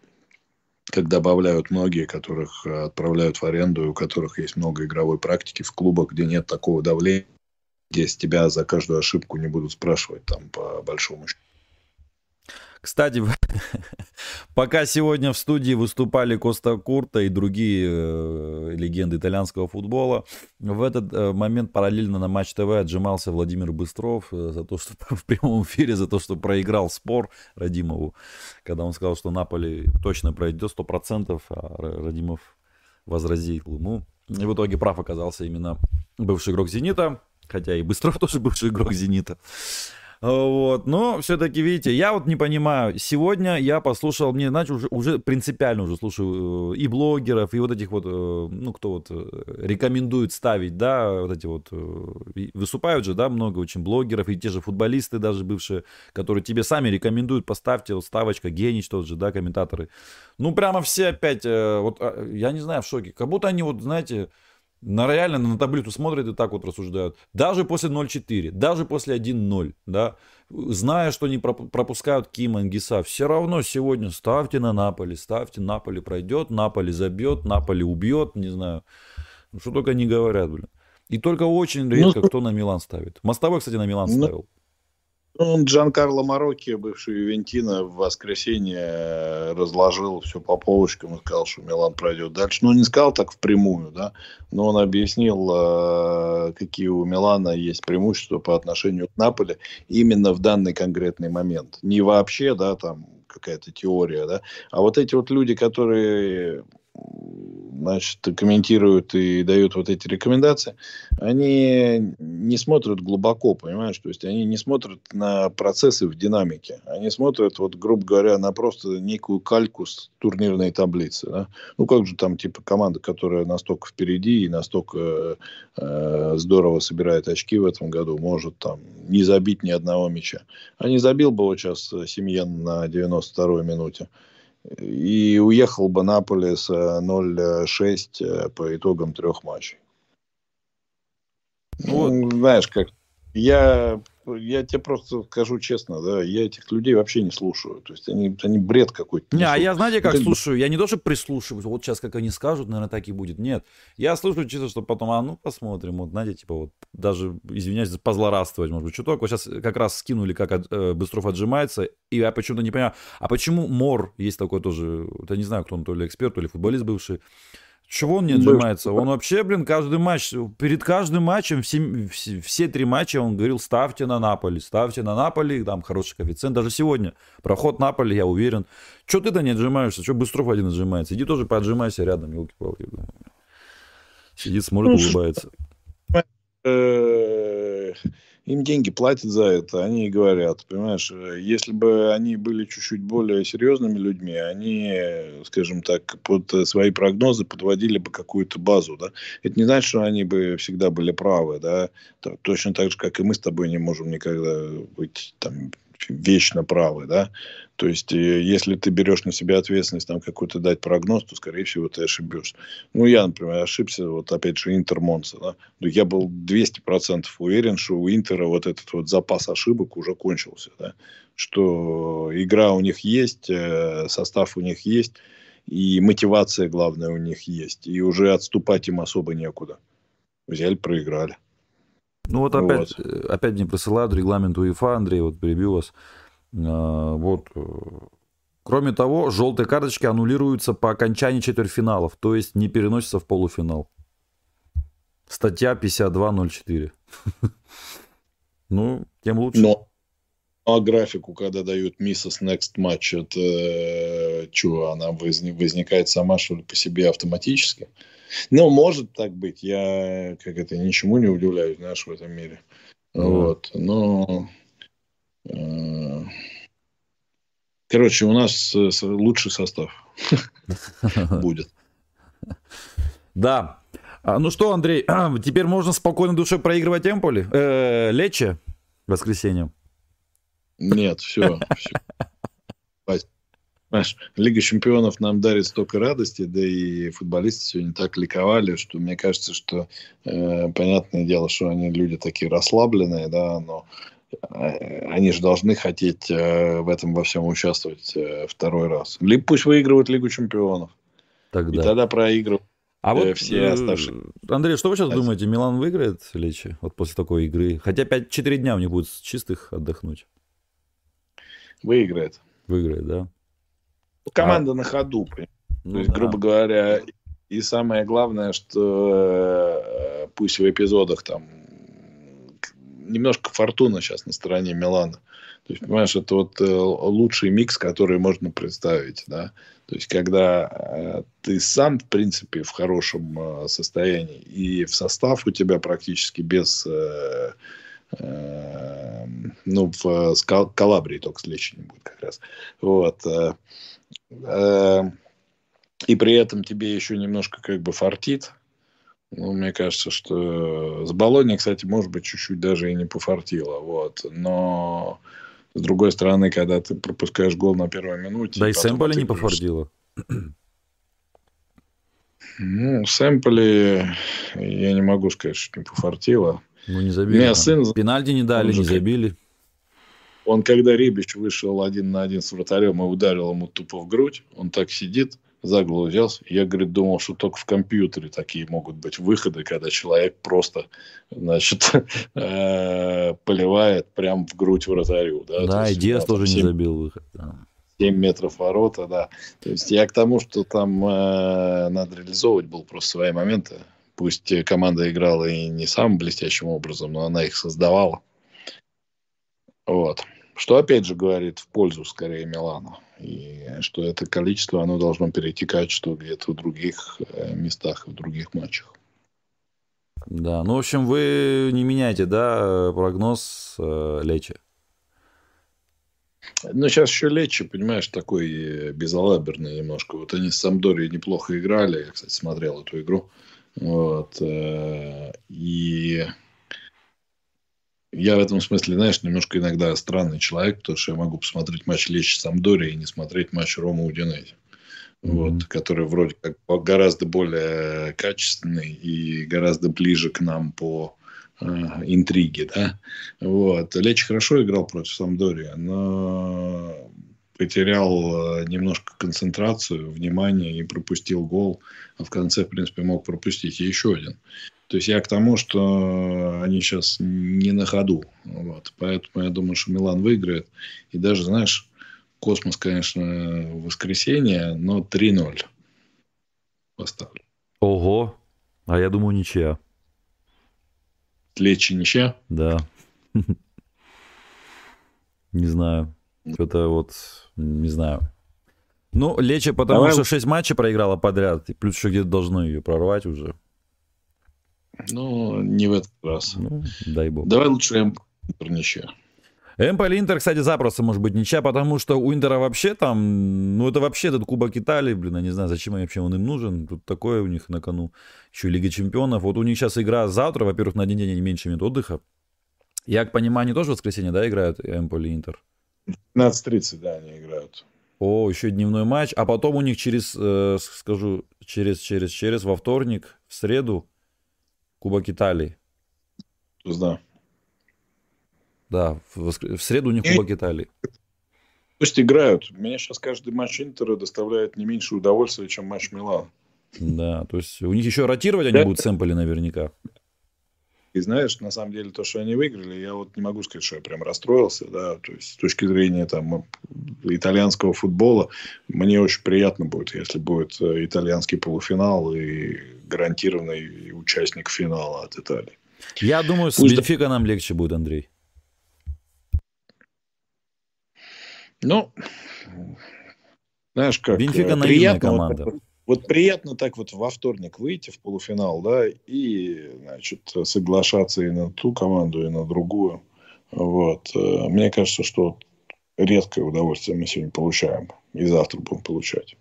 как добавляют многие, которых отправляют в аренду, и у которых есть много игровой практики в клубах, где нет такого давления, где с тебя за каждую ошибку не будут спрашивать там по большому счету. Кстати, [laughs] пока сегодня в студии выступали Коста Курта и другие э, легенды итальянского футбола, в этот э, момент параллельно на Матч ТВ отжимался Владимир Быстров э, за то, что [laughs] в прямом эфире, за то, что проиграл спор Радимову, когда он сказал, что Наполи точно пройдет 100%, а Радимов возразил ему. И в итоге прав оказался именно бывший игрок «Зенита», хотя и Быстров [laughs] тоже бывший игрок «Зенита». Вот, но все-таки, видите, я вот не понимаю. Сегодня я послушал, мне, значит, уже, уже принципиально уже слушаю э, и блогеров, и вот этих вот, э, ну, кто вот э, рекомендует ставить, да, вот эти вот, выступают же, да, много очень блогеров, и те же футболисты даже бывшие, которые тебе сами рекомендуют, поставьте вот ставочка, гений тот же, да, комментаторы. Ну, прямо все опять, вот, а, я не знаю, в шоке. Как будто они вот, знаете, на реально на таблицу смотрят и так вот рассуждают. Даже после 0-4, даже после 1-0, да, зная, что не пропускают Кима Ангиса, все равно сегодня ставьте на Наполи, ставьте, Наполи пройдет, Наполи забьет, Наполи убьет, не знаю. Ну, что только не говорят, блин. И только очень ну, редко ну, кто на Милан ставит. Мостовой, кстати, на Милан ну, ставил. Он Джан Карло Марокки, бывший Ювентина, в воскресенье э, разложил все по полочкам и сказал, что Милан пройдет дальше. Ну, не сказал так впрямую, да, но он объяснил, э, какие у Милана есть преимущества по отношению к Наполе именно в данный конкретный момент. Не вообще, да, там какая-то теория, да, а вот эти вот люди, которые значит, комментируют и дают вот эти рекомендации, они не смотрят глубоко, понимаешь? То есть они не смотрят на процессы в динамике. Они смотрят, вот, грубо говоря, на просто некую кальку с турнирной таблицы. Да? Ну, как же там, типа, команда, которая настолько впереди и настолько э, здорово собирает очки в этом году, может там не забить ни одного мяча. А не забил бы вот сейчас Семьен на 92-й минуте и уехал бы Наполе с 0-6 э, по итогам трех матчей. Ну, знаешь, как я я тебе просто скажу честно, да, я этих людей вообще не слушаю. То есть они, они бред какой-то. Не, а я знаете, как, как слушаю? Я не то, что прислушиваюсь, вот сейчас как они скажут, наверное, так и будет. Нет. Я слушаю чисто, что потом, а ну посмотрим. Вот, знаете, типа вот даже, извиняюсь, позлорадствовать, может быть, чуток. Вот сейчас как раз скинули, как от, э, Быстров отжимается. И я почему-то не понимаю, а почему Мор, есть такой тоже, вот я не знаю, кто он, то ли эксперт, то ли футболист бывший, чего он не отжимается? Он вообще, блин, каждый матч, перед каждым матчем, все, все, все три матча он говорил, ставьте на Наполи, ставьте на Наполи, там хороший коэффициент. Даже сегодня проход Наполи, я уверен. Что ты-то не отжимаешься? Что Быстров один отжимается? Иди тоже поотжимайся рядом, елки-палки. Сидит, смотрит, ну, улыбается. Им деньги платят за это, они и говорят, понимаешь, если бы они были чуть-чуть более серьезными людьми, они, скажем так, под свои прогнозы подводили бы какую-то базу, да. Это не значит, что они бы всегда были правы, да, точно так же, как и мы с тобой не можем никогда быть там вечно правы, да. То есть, э, если ты берешь на себя ответственность там какой-то дать прогноз, то, скорее всего, ты ошибешься. Ну, я, например, ошибся, вот опять же, Интер Монса, да. Но я был 200% уверен, что у Интера вот этот вот запас ошибок уже кончился, да. Что игра у них есть, э, состав у них есть, и мотивация, главное, у них есть. И уже отступать им особо некуда. Взяли, проиграли. Ну вот опять, вот. Опять мне присылают регламент УЕФА, Андрей, вот перебил вас. А, вот. Э, кроме того, желтые карточки аннулируются по окончании четвертьфиналов, то есть не переносятся в полуфинал. Статья 52.04. [laughs] Ну, тем лучше. Но а графику, когда дают Mrs. Next Match, это э, что, она возникает сама, что ли, по себе автоматически? Ну, может так быть. Я, как это, ничему не удивляюсь, знаешь, в этом мире. Mm. Вот. Но... Э, короче, у нас лучший состав [laughs] будет. Да. А, ну что, Андрей, [clears throat] теперь можно спокойно душе проигрывать Эмполи? Э, Лече воскресеньем? Нет, все. все. [laughs] Знаешь, Лига чемпионов нам дарит столько радости, да и футболисты сегодня так ликовали, что мне кажется, что э, понятное дело, что они люди такие расслабленные, да, но э, они же должны хотеть э, в этом во всем участвовать э, второй раз. Либо пусть выигрывают Лигу чемпионов. Тогда. И тогда проигрывают. А вот, все э, оставшие. Андрей, что вы сейчас думаете, Милан выиграет Лечи вот после такой игры? Хотя 5-4 дня у них будет чистых отдохнуть. Выиграет. Выиграет, да. Команда а... на ходу. Ну, То есть, да. грубо говоря, и самое главное, что э, пусть в эпизодах там немножко фортуна сейчас на стороне Милана. То есть, понимаешь, это вот э, лучший микс, который можно представить, да. То есть, когда э, ты сам, в принципе, в хорошем состоянии, и в состав у тебя практически без ну, в Калабрии только не будет как раз. Вот. Э, э, и при этом тебе еще немножко как бы фартит. Ну, мне кажется, что с Болонией, кстати, может быть, чуть-чуть даже и не пофартило. Вот. Но с другой стороны, когда ты пропускаешь гол на первой минуте... Да и Сэмполи не пофартило. Ну, Сэмполи, я не могу сказать, что не пофартило. Ну, не забили. Меня сын... Пенальти не дали, не забили. Он, когда Рибич вышел один на один с вратарем и ударил ему тупо в грудь, он так сидит, за голову взялся. Я, говорит, думал, что только в компьютере такие могут быть выходы, когда человек просто, значит, [laughs] э, поливает прям в грудь вратарю. Да, да и Диас тоже 7, не забил выход. 7 метров ворота, да. То есть я к тому, что там э, надо реализовывать был просто свои моменты. Пусть команда играла и не самым блестящим образом, но она их создавала. Вот. Что опять же говорит в пользу скорее Милана. И что это количество, оно должно перетекать что где-то в других э, местах, в других матчах. Да, ну, в общем, вы не меняете, да, прогноз э, Лечи? Ну, сейчас еще Лечи, понимаешь, такой э, безалаберный немножко. Вот они с Самдорией неплохо играли. Я, кстати, смотрел эту игру. Вот. Э, и я в этом смысле, знаешь, немножко иногда странный человек, потому что я могу посмотреть матч Лечи Самдори и не смотреть матч Рома Удинези. Mm-hmm. Вот, который вроде как гораздо более качественный и гораздо ближе к нам по э, интриги, да. Вот. Лечи хорошо играл против Самдория, но потерял э, немножко концентрацию, внимание и пропустил гол, а в конце, в принципе, мог пропустить и еще один. То есть я к тому, что они сейчас не на ходу. Вот. Поэтому я думаю, что Милан выиграет. И даже, знаешь, космос, конечно, воскресенье, но 3-0 поставлю. Ого. А я думаю, ничья. Лечи ничья? Да. [laughs] Не знаю. Что-то вот, не знаю. Ну, Лечи, потому Давай. что 6 матчей проиграла подряд, и плюс еще где-то должно ее прорвать уже. Ну, не в этот раз. Ну, дай бог. Давай лучше М про ничья. Эмполи Интер, кстати, запросто может быть ничья, потому что у Интера вообще там, ну это вообще этот Кубок Италии, блин, я не знаю, зачем вообще он им нужен, тут такое у них на кону, еще и Лига Чемпионов. Вот у них сейчас игра завтра, во-первых, на один день они меньше минут отдыха. Я к пониманию тоже в воскресенье, да, играют Эмполи Интер? 15.30, да, они играют. О, еще дневной матч, а потом у них через, э, скажу, через, через, через, во вторник, в среду, Кубок Италии. Да. Да, в, воск- в среду у них И- Кубок Италии. Пусть играют. Мне сейчас каждый матч Интера доставляет не меньше удовольствия, чем матч Милана. Да, то есть у них еще ротировать они будут с Эмполи наверняка. И знаешь, на самом деле, то, что они выиграли, я вот не могу сказать, что я прям расстроился, да, то есть с точки зрения там итальянского футбола, мне очень приятно будет, если будет э, итальянский полуфинал и гарантированный участник финала от Италии. Я думаю, с Пусть Бенфика нам легче будет, Андрей. Ну, знаешь, как... Бенфика э, наивная приятно команда. вот- Вот приятно так вот во вторник выйти в полуфинал, да, и, значит, соглашаться и на ту команду, и на другую. Вот. Э, Мне кажется, что редкое удовольствие мы сегодня получаем. И завтра будем получать.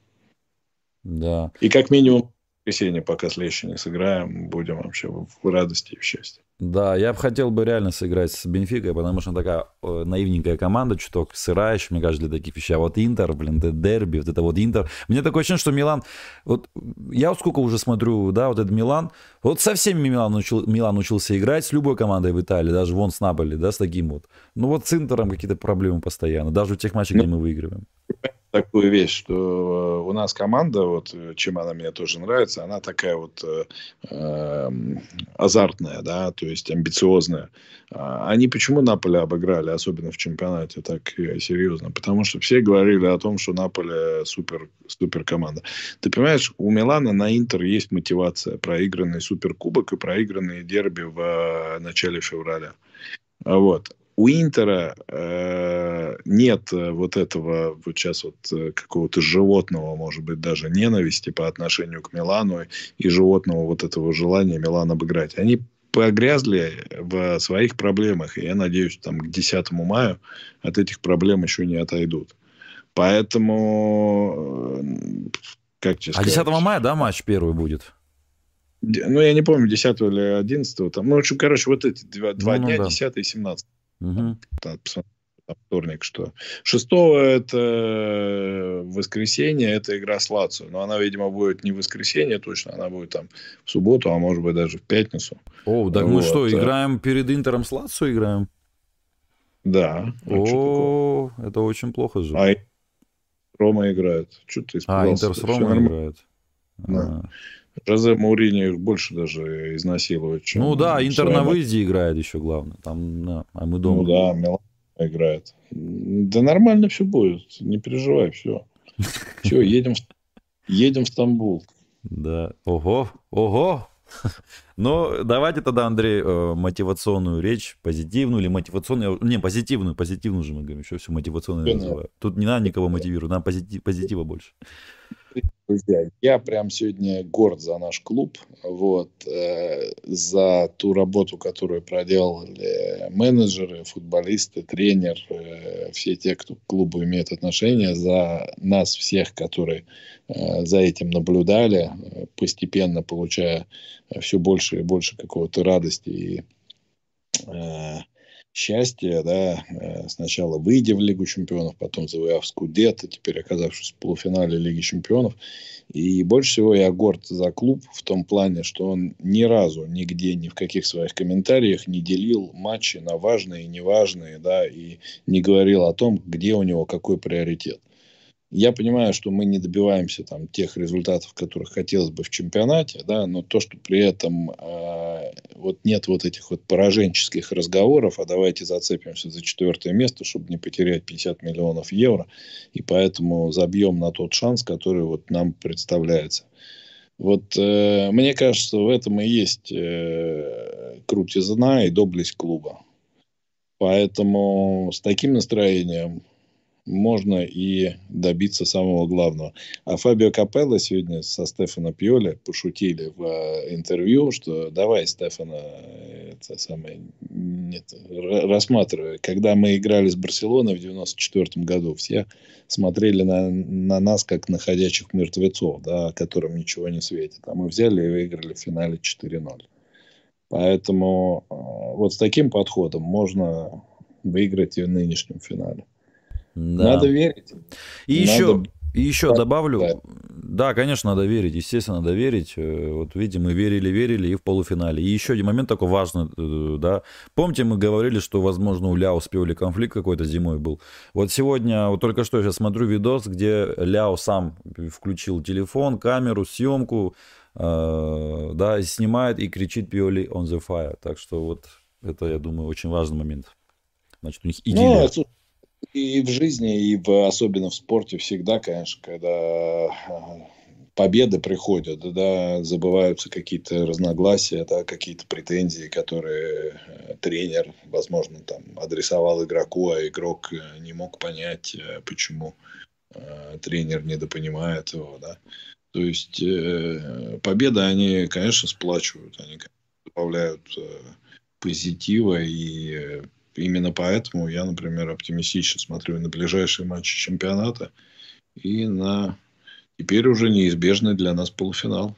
Да. И как минимум воскресенье, пока с Лещи не сыграем, будем вообще в радости и в счастье. Да, я бы хотел бы реально сыграть с Бенфикой, потому что она такая э, наивненькая команда, чуток сырая еще, мне кажется, для таких вещей. А вот Интер, блин, это дерби, вот это вот Интер. Мне такое ощущение, что Милан... Вот я вот сколько уже смотрю, да, вот этот Милан. Вот со всеми Милан, учил, Милан учился играть, с любой командой в Италии, даже вон с Наполи, да, с таким вот. Ну вот с Интером какие-то проблемы постоянно, даже в тех матчах, где мы выигрываем. Такую вещь, что э, у нас команда, вот э, чем она мне тоже нравится, она такая вот э, э, азартная, да, то есть амбициозная. А Они почему Наполе обыграли, особенно в чемпионате, так серьезно? Потому что все говорили о том, что Наполе супер, супер команда. Ты понимаешь, у Милана на Интер есть мотивация. Проигранный суперкубок и проигранные дерби в э, начале февраля. Вот. У Интера э, нет э, вот этого вот сейчас вот э, какого-то животного, может быть, даже ненависти по отношению к Милану и животного вот этого желания Милан обыграть. Они погрязли в своих проблемах, и я надеюсь, там к 10 мая от этих проблем еще не отойдут. Поэтому, э, как тебе А сказать? 10 мая, да, матч первый будет? Ну, я не помню, 10 или 11 там. Ну, в общем, короче, вот эти два, два Ну, ну дня, да. 10 и 17 Посмотреть, там вторник, что. Шестого это воскресенье, это игра с Лацио. Но она, видимо, будет не в воскресенье точно, она будет там в субботу, а может быть даже в пятницу. О, так мы Вот, что, э. играем перед Интером с Лацио играем? Да. а? О, это очень плохо же. А Рома играет. Что ты А, испугался? Интер с нормально. играет. Да. Жозе Мауриньо их больше даже изнасилует, чем... Ну да, Интер на выезде играет еще главное. Там, да, а мы дома. Ну да, Милан играет. Да нормально все будет, не переживай, все. [laughs] Все, едем, в- едем в Стамбул. Да. Ого, ого. [laughs] Ну, давайте тогда, Андрей, э, мотивационную речь, позитивную или мотивационную, не, позитивную, позитивную же мы говорим, еще все мотивационное называю. Тут не надо никого мотивировать, надо позитив, позитива больше. Друзья, я прям сегодня горд за наш клуб, вот, э, за ту работу, которую проделали менеджеры, футболисты, тренер, э, все те, кто к клубу имеет отношение, за нас всех, которые э, за этим наблюдали, э, постепенно получая все больше и больше какого-то радости и э, счастья, да, э, сначала выйдя в Лигу чемпионов, потом завоевав Скудетто, теперь оказавшись в полуфинале Лиги чемпионов. И больше всего я горд за клуб в том плане, что он ни разу, нигде, ни в каких своих комментариях не делил матчи на важные и неважные, да, и не говорил о том, где у него какой приоритет. Я понимаю, что мы не добиваемся там тех результатов, которых хотелось бы в чемпионате, да, но то, что при этом э, вот нет вот этих вот пораженческих разговоров, а давайте зацепимся за четвертое место, чтобы не потерять 50 миллионов евро, и поэтому забьем на тот шанс, который вот нам представляется. Вот э, мне кажется, в этом и есть э, крутизна и доблесть клуба. Поэтому с таким настроением можно и добиться самого главного. А Фабио Капелло сегодня со Стефано Пьоли пошутили в э, интервью, что давай, Стефано, это самое, нет, рассматривай. Когда мы играли с Барселоной в 94 году, все смотрели на, на нас, как на ходячих мертвецов, да, которым ничего не светит. А мы взяли и выиграли в финале 4-0. Поэтому э, вот с таким подходом можно выиграть и в нынешнем финале. Да. Надо верить. И Надо... еще, и еще добавлю, Да. да, конечно, надо верить, естественно, надо верить. Э, Вот видите, мы верили, верили и в полуфинале. И еще один момент такой важный, э, да. Помните, мы говорили, что, возможно, у Ляо с Пиоли конфликт какой-то зимой был. Вот сегодня, вот только что я сейчас смотрю видос, где Ляо сам включил телефон, камеру, съемку, э, да, и снимает и кричит Пиоли on the fire. Так что вот это, я думаю, очень важный момент. Значит, у них Ну, идиллия. слушай, и в жизни, и в, особенно в спорте всегда, конечно, когда э, победы приходят, да, забываются какие-то разногласия, да, какие-то претензии, которые э, тренер, возможно, там адресовал игроку, а игрок э, не мог понять, почему тренер недопонимает его, да. То есть победы, они, конечно, сплачивают, они добавляют позитива и Именно поэтому я, например, оптимистично смотрю и на ближайшие матчи чемпионата и на теперь уже неизбежный для нас полуфинал.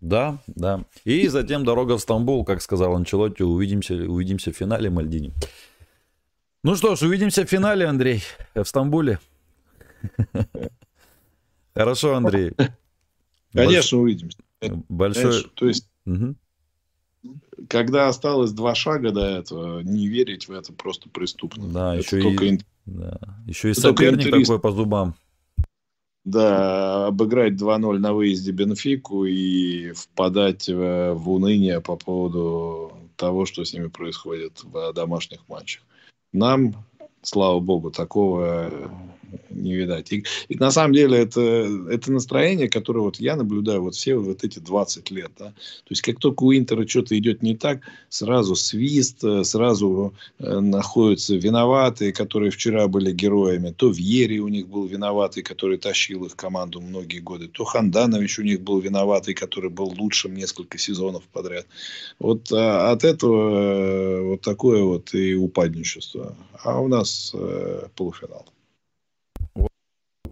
Да, да. И затем дорога в Стамбул, как сказал Анчелотти, увидимся, увидимся в финале Мальдини. Ну что ж, увидимся в финале, Андрей, в Стамбуле. [laughs] Хорошо, Андрей. Конечно, увидимся. Большое... Конечно, То есть. Когда осталось два шага до этого, не верить в это просто преступно. Да, Это еще только и, ин- да. еще и это соперник такой по зубам. Да, обыграть 2-0 на выезде Бенфику и впадать в, в уныние по поводу того, что с ними происходит в домашних матчах. Нам, слава богу, такого не видать. И, и на самом деле это, это настроение, которое вот я наблюдаю вот все вот эти 20 лет. Да? То есть как только у Интера что-то идет не так, сразу свист, э, сразу э, находятся виноватые, которые вчера были героями. То Вьери у них был виноватый, который тащил их команду многие годы. То Ханданович у них был виноватый, который был лучшим несколько сезонов подряд. Вот а, от этого э, вот такое вот и упадничество. А у нас э, полуфинал.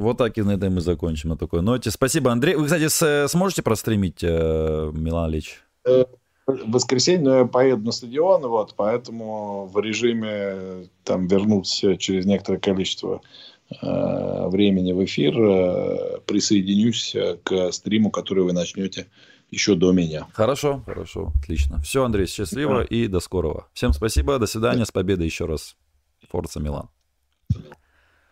Вот так и на этом мы закончим на такой ноте. Спасибо, Андрей. Вы, кстати, сможете простримить э, Милан Лич? В воскресенье но я поеду на стадион, вот, поэтому в режиме там вернуться через некоторое количество э, времени в эфир э, присоединюсь э, к стриму, который вы начнете еще до меня. Хорошо, хорошо, отлично. Все, Андрей, счастливо и до скорого. Всем спасибо, до свидания, с победой еще раз. Форца Милан.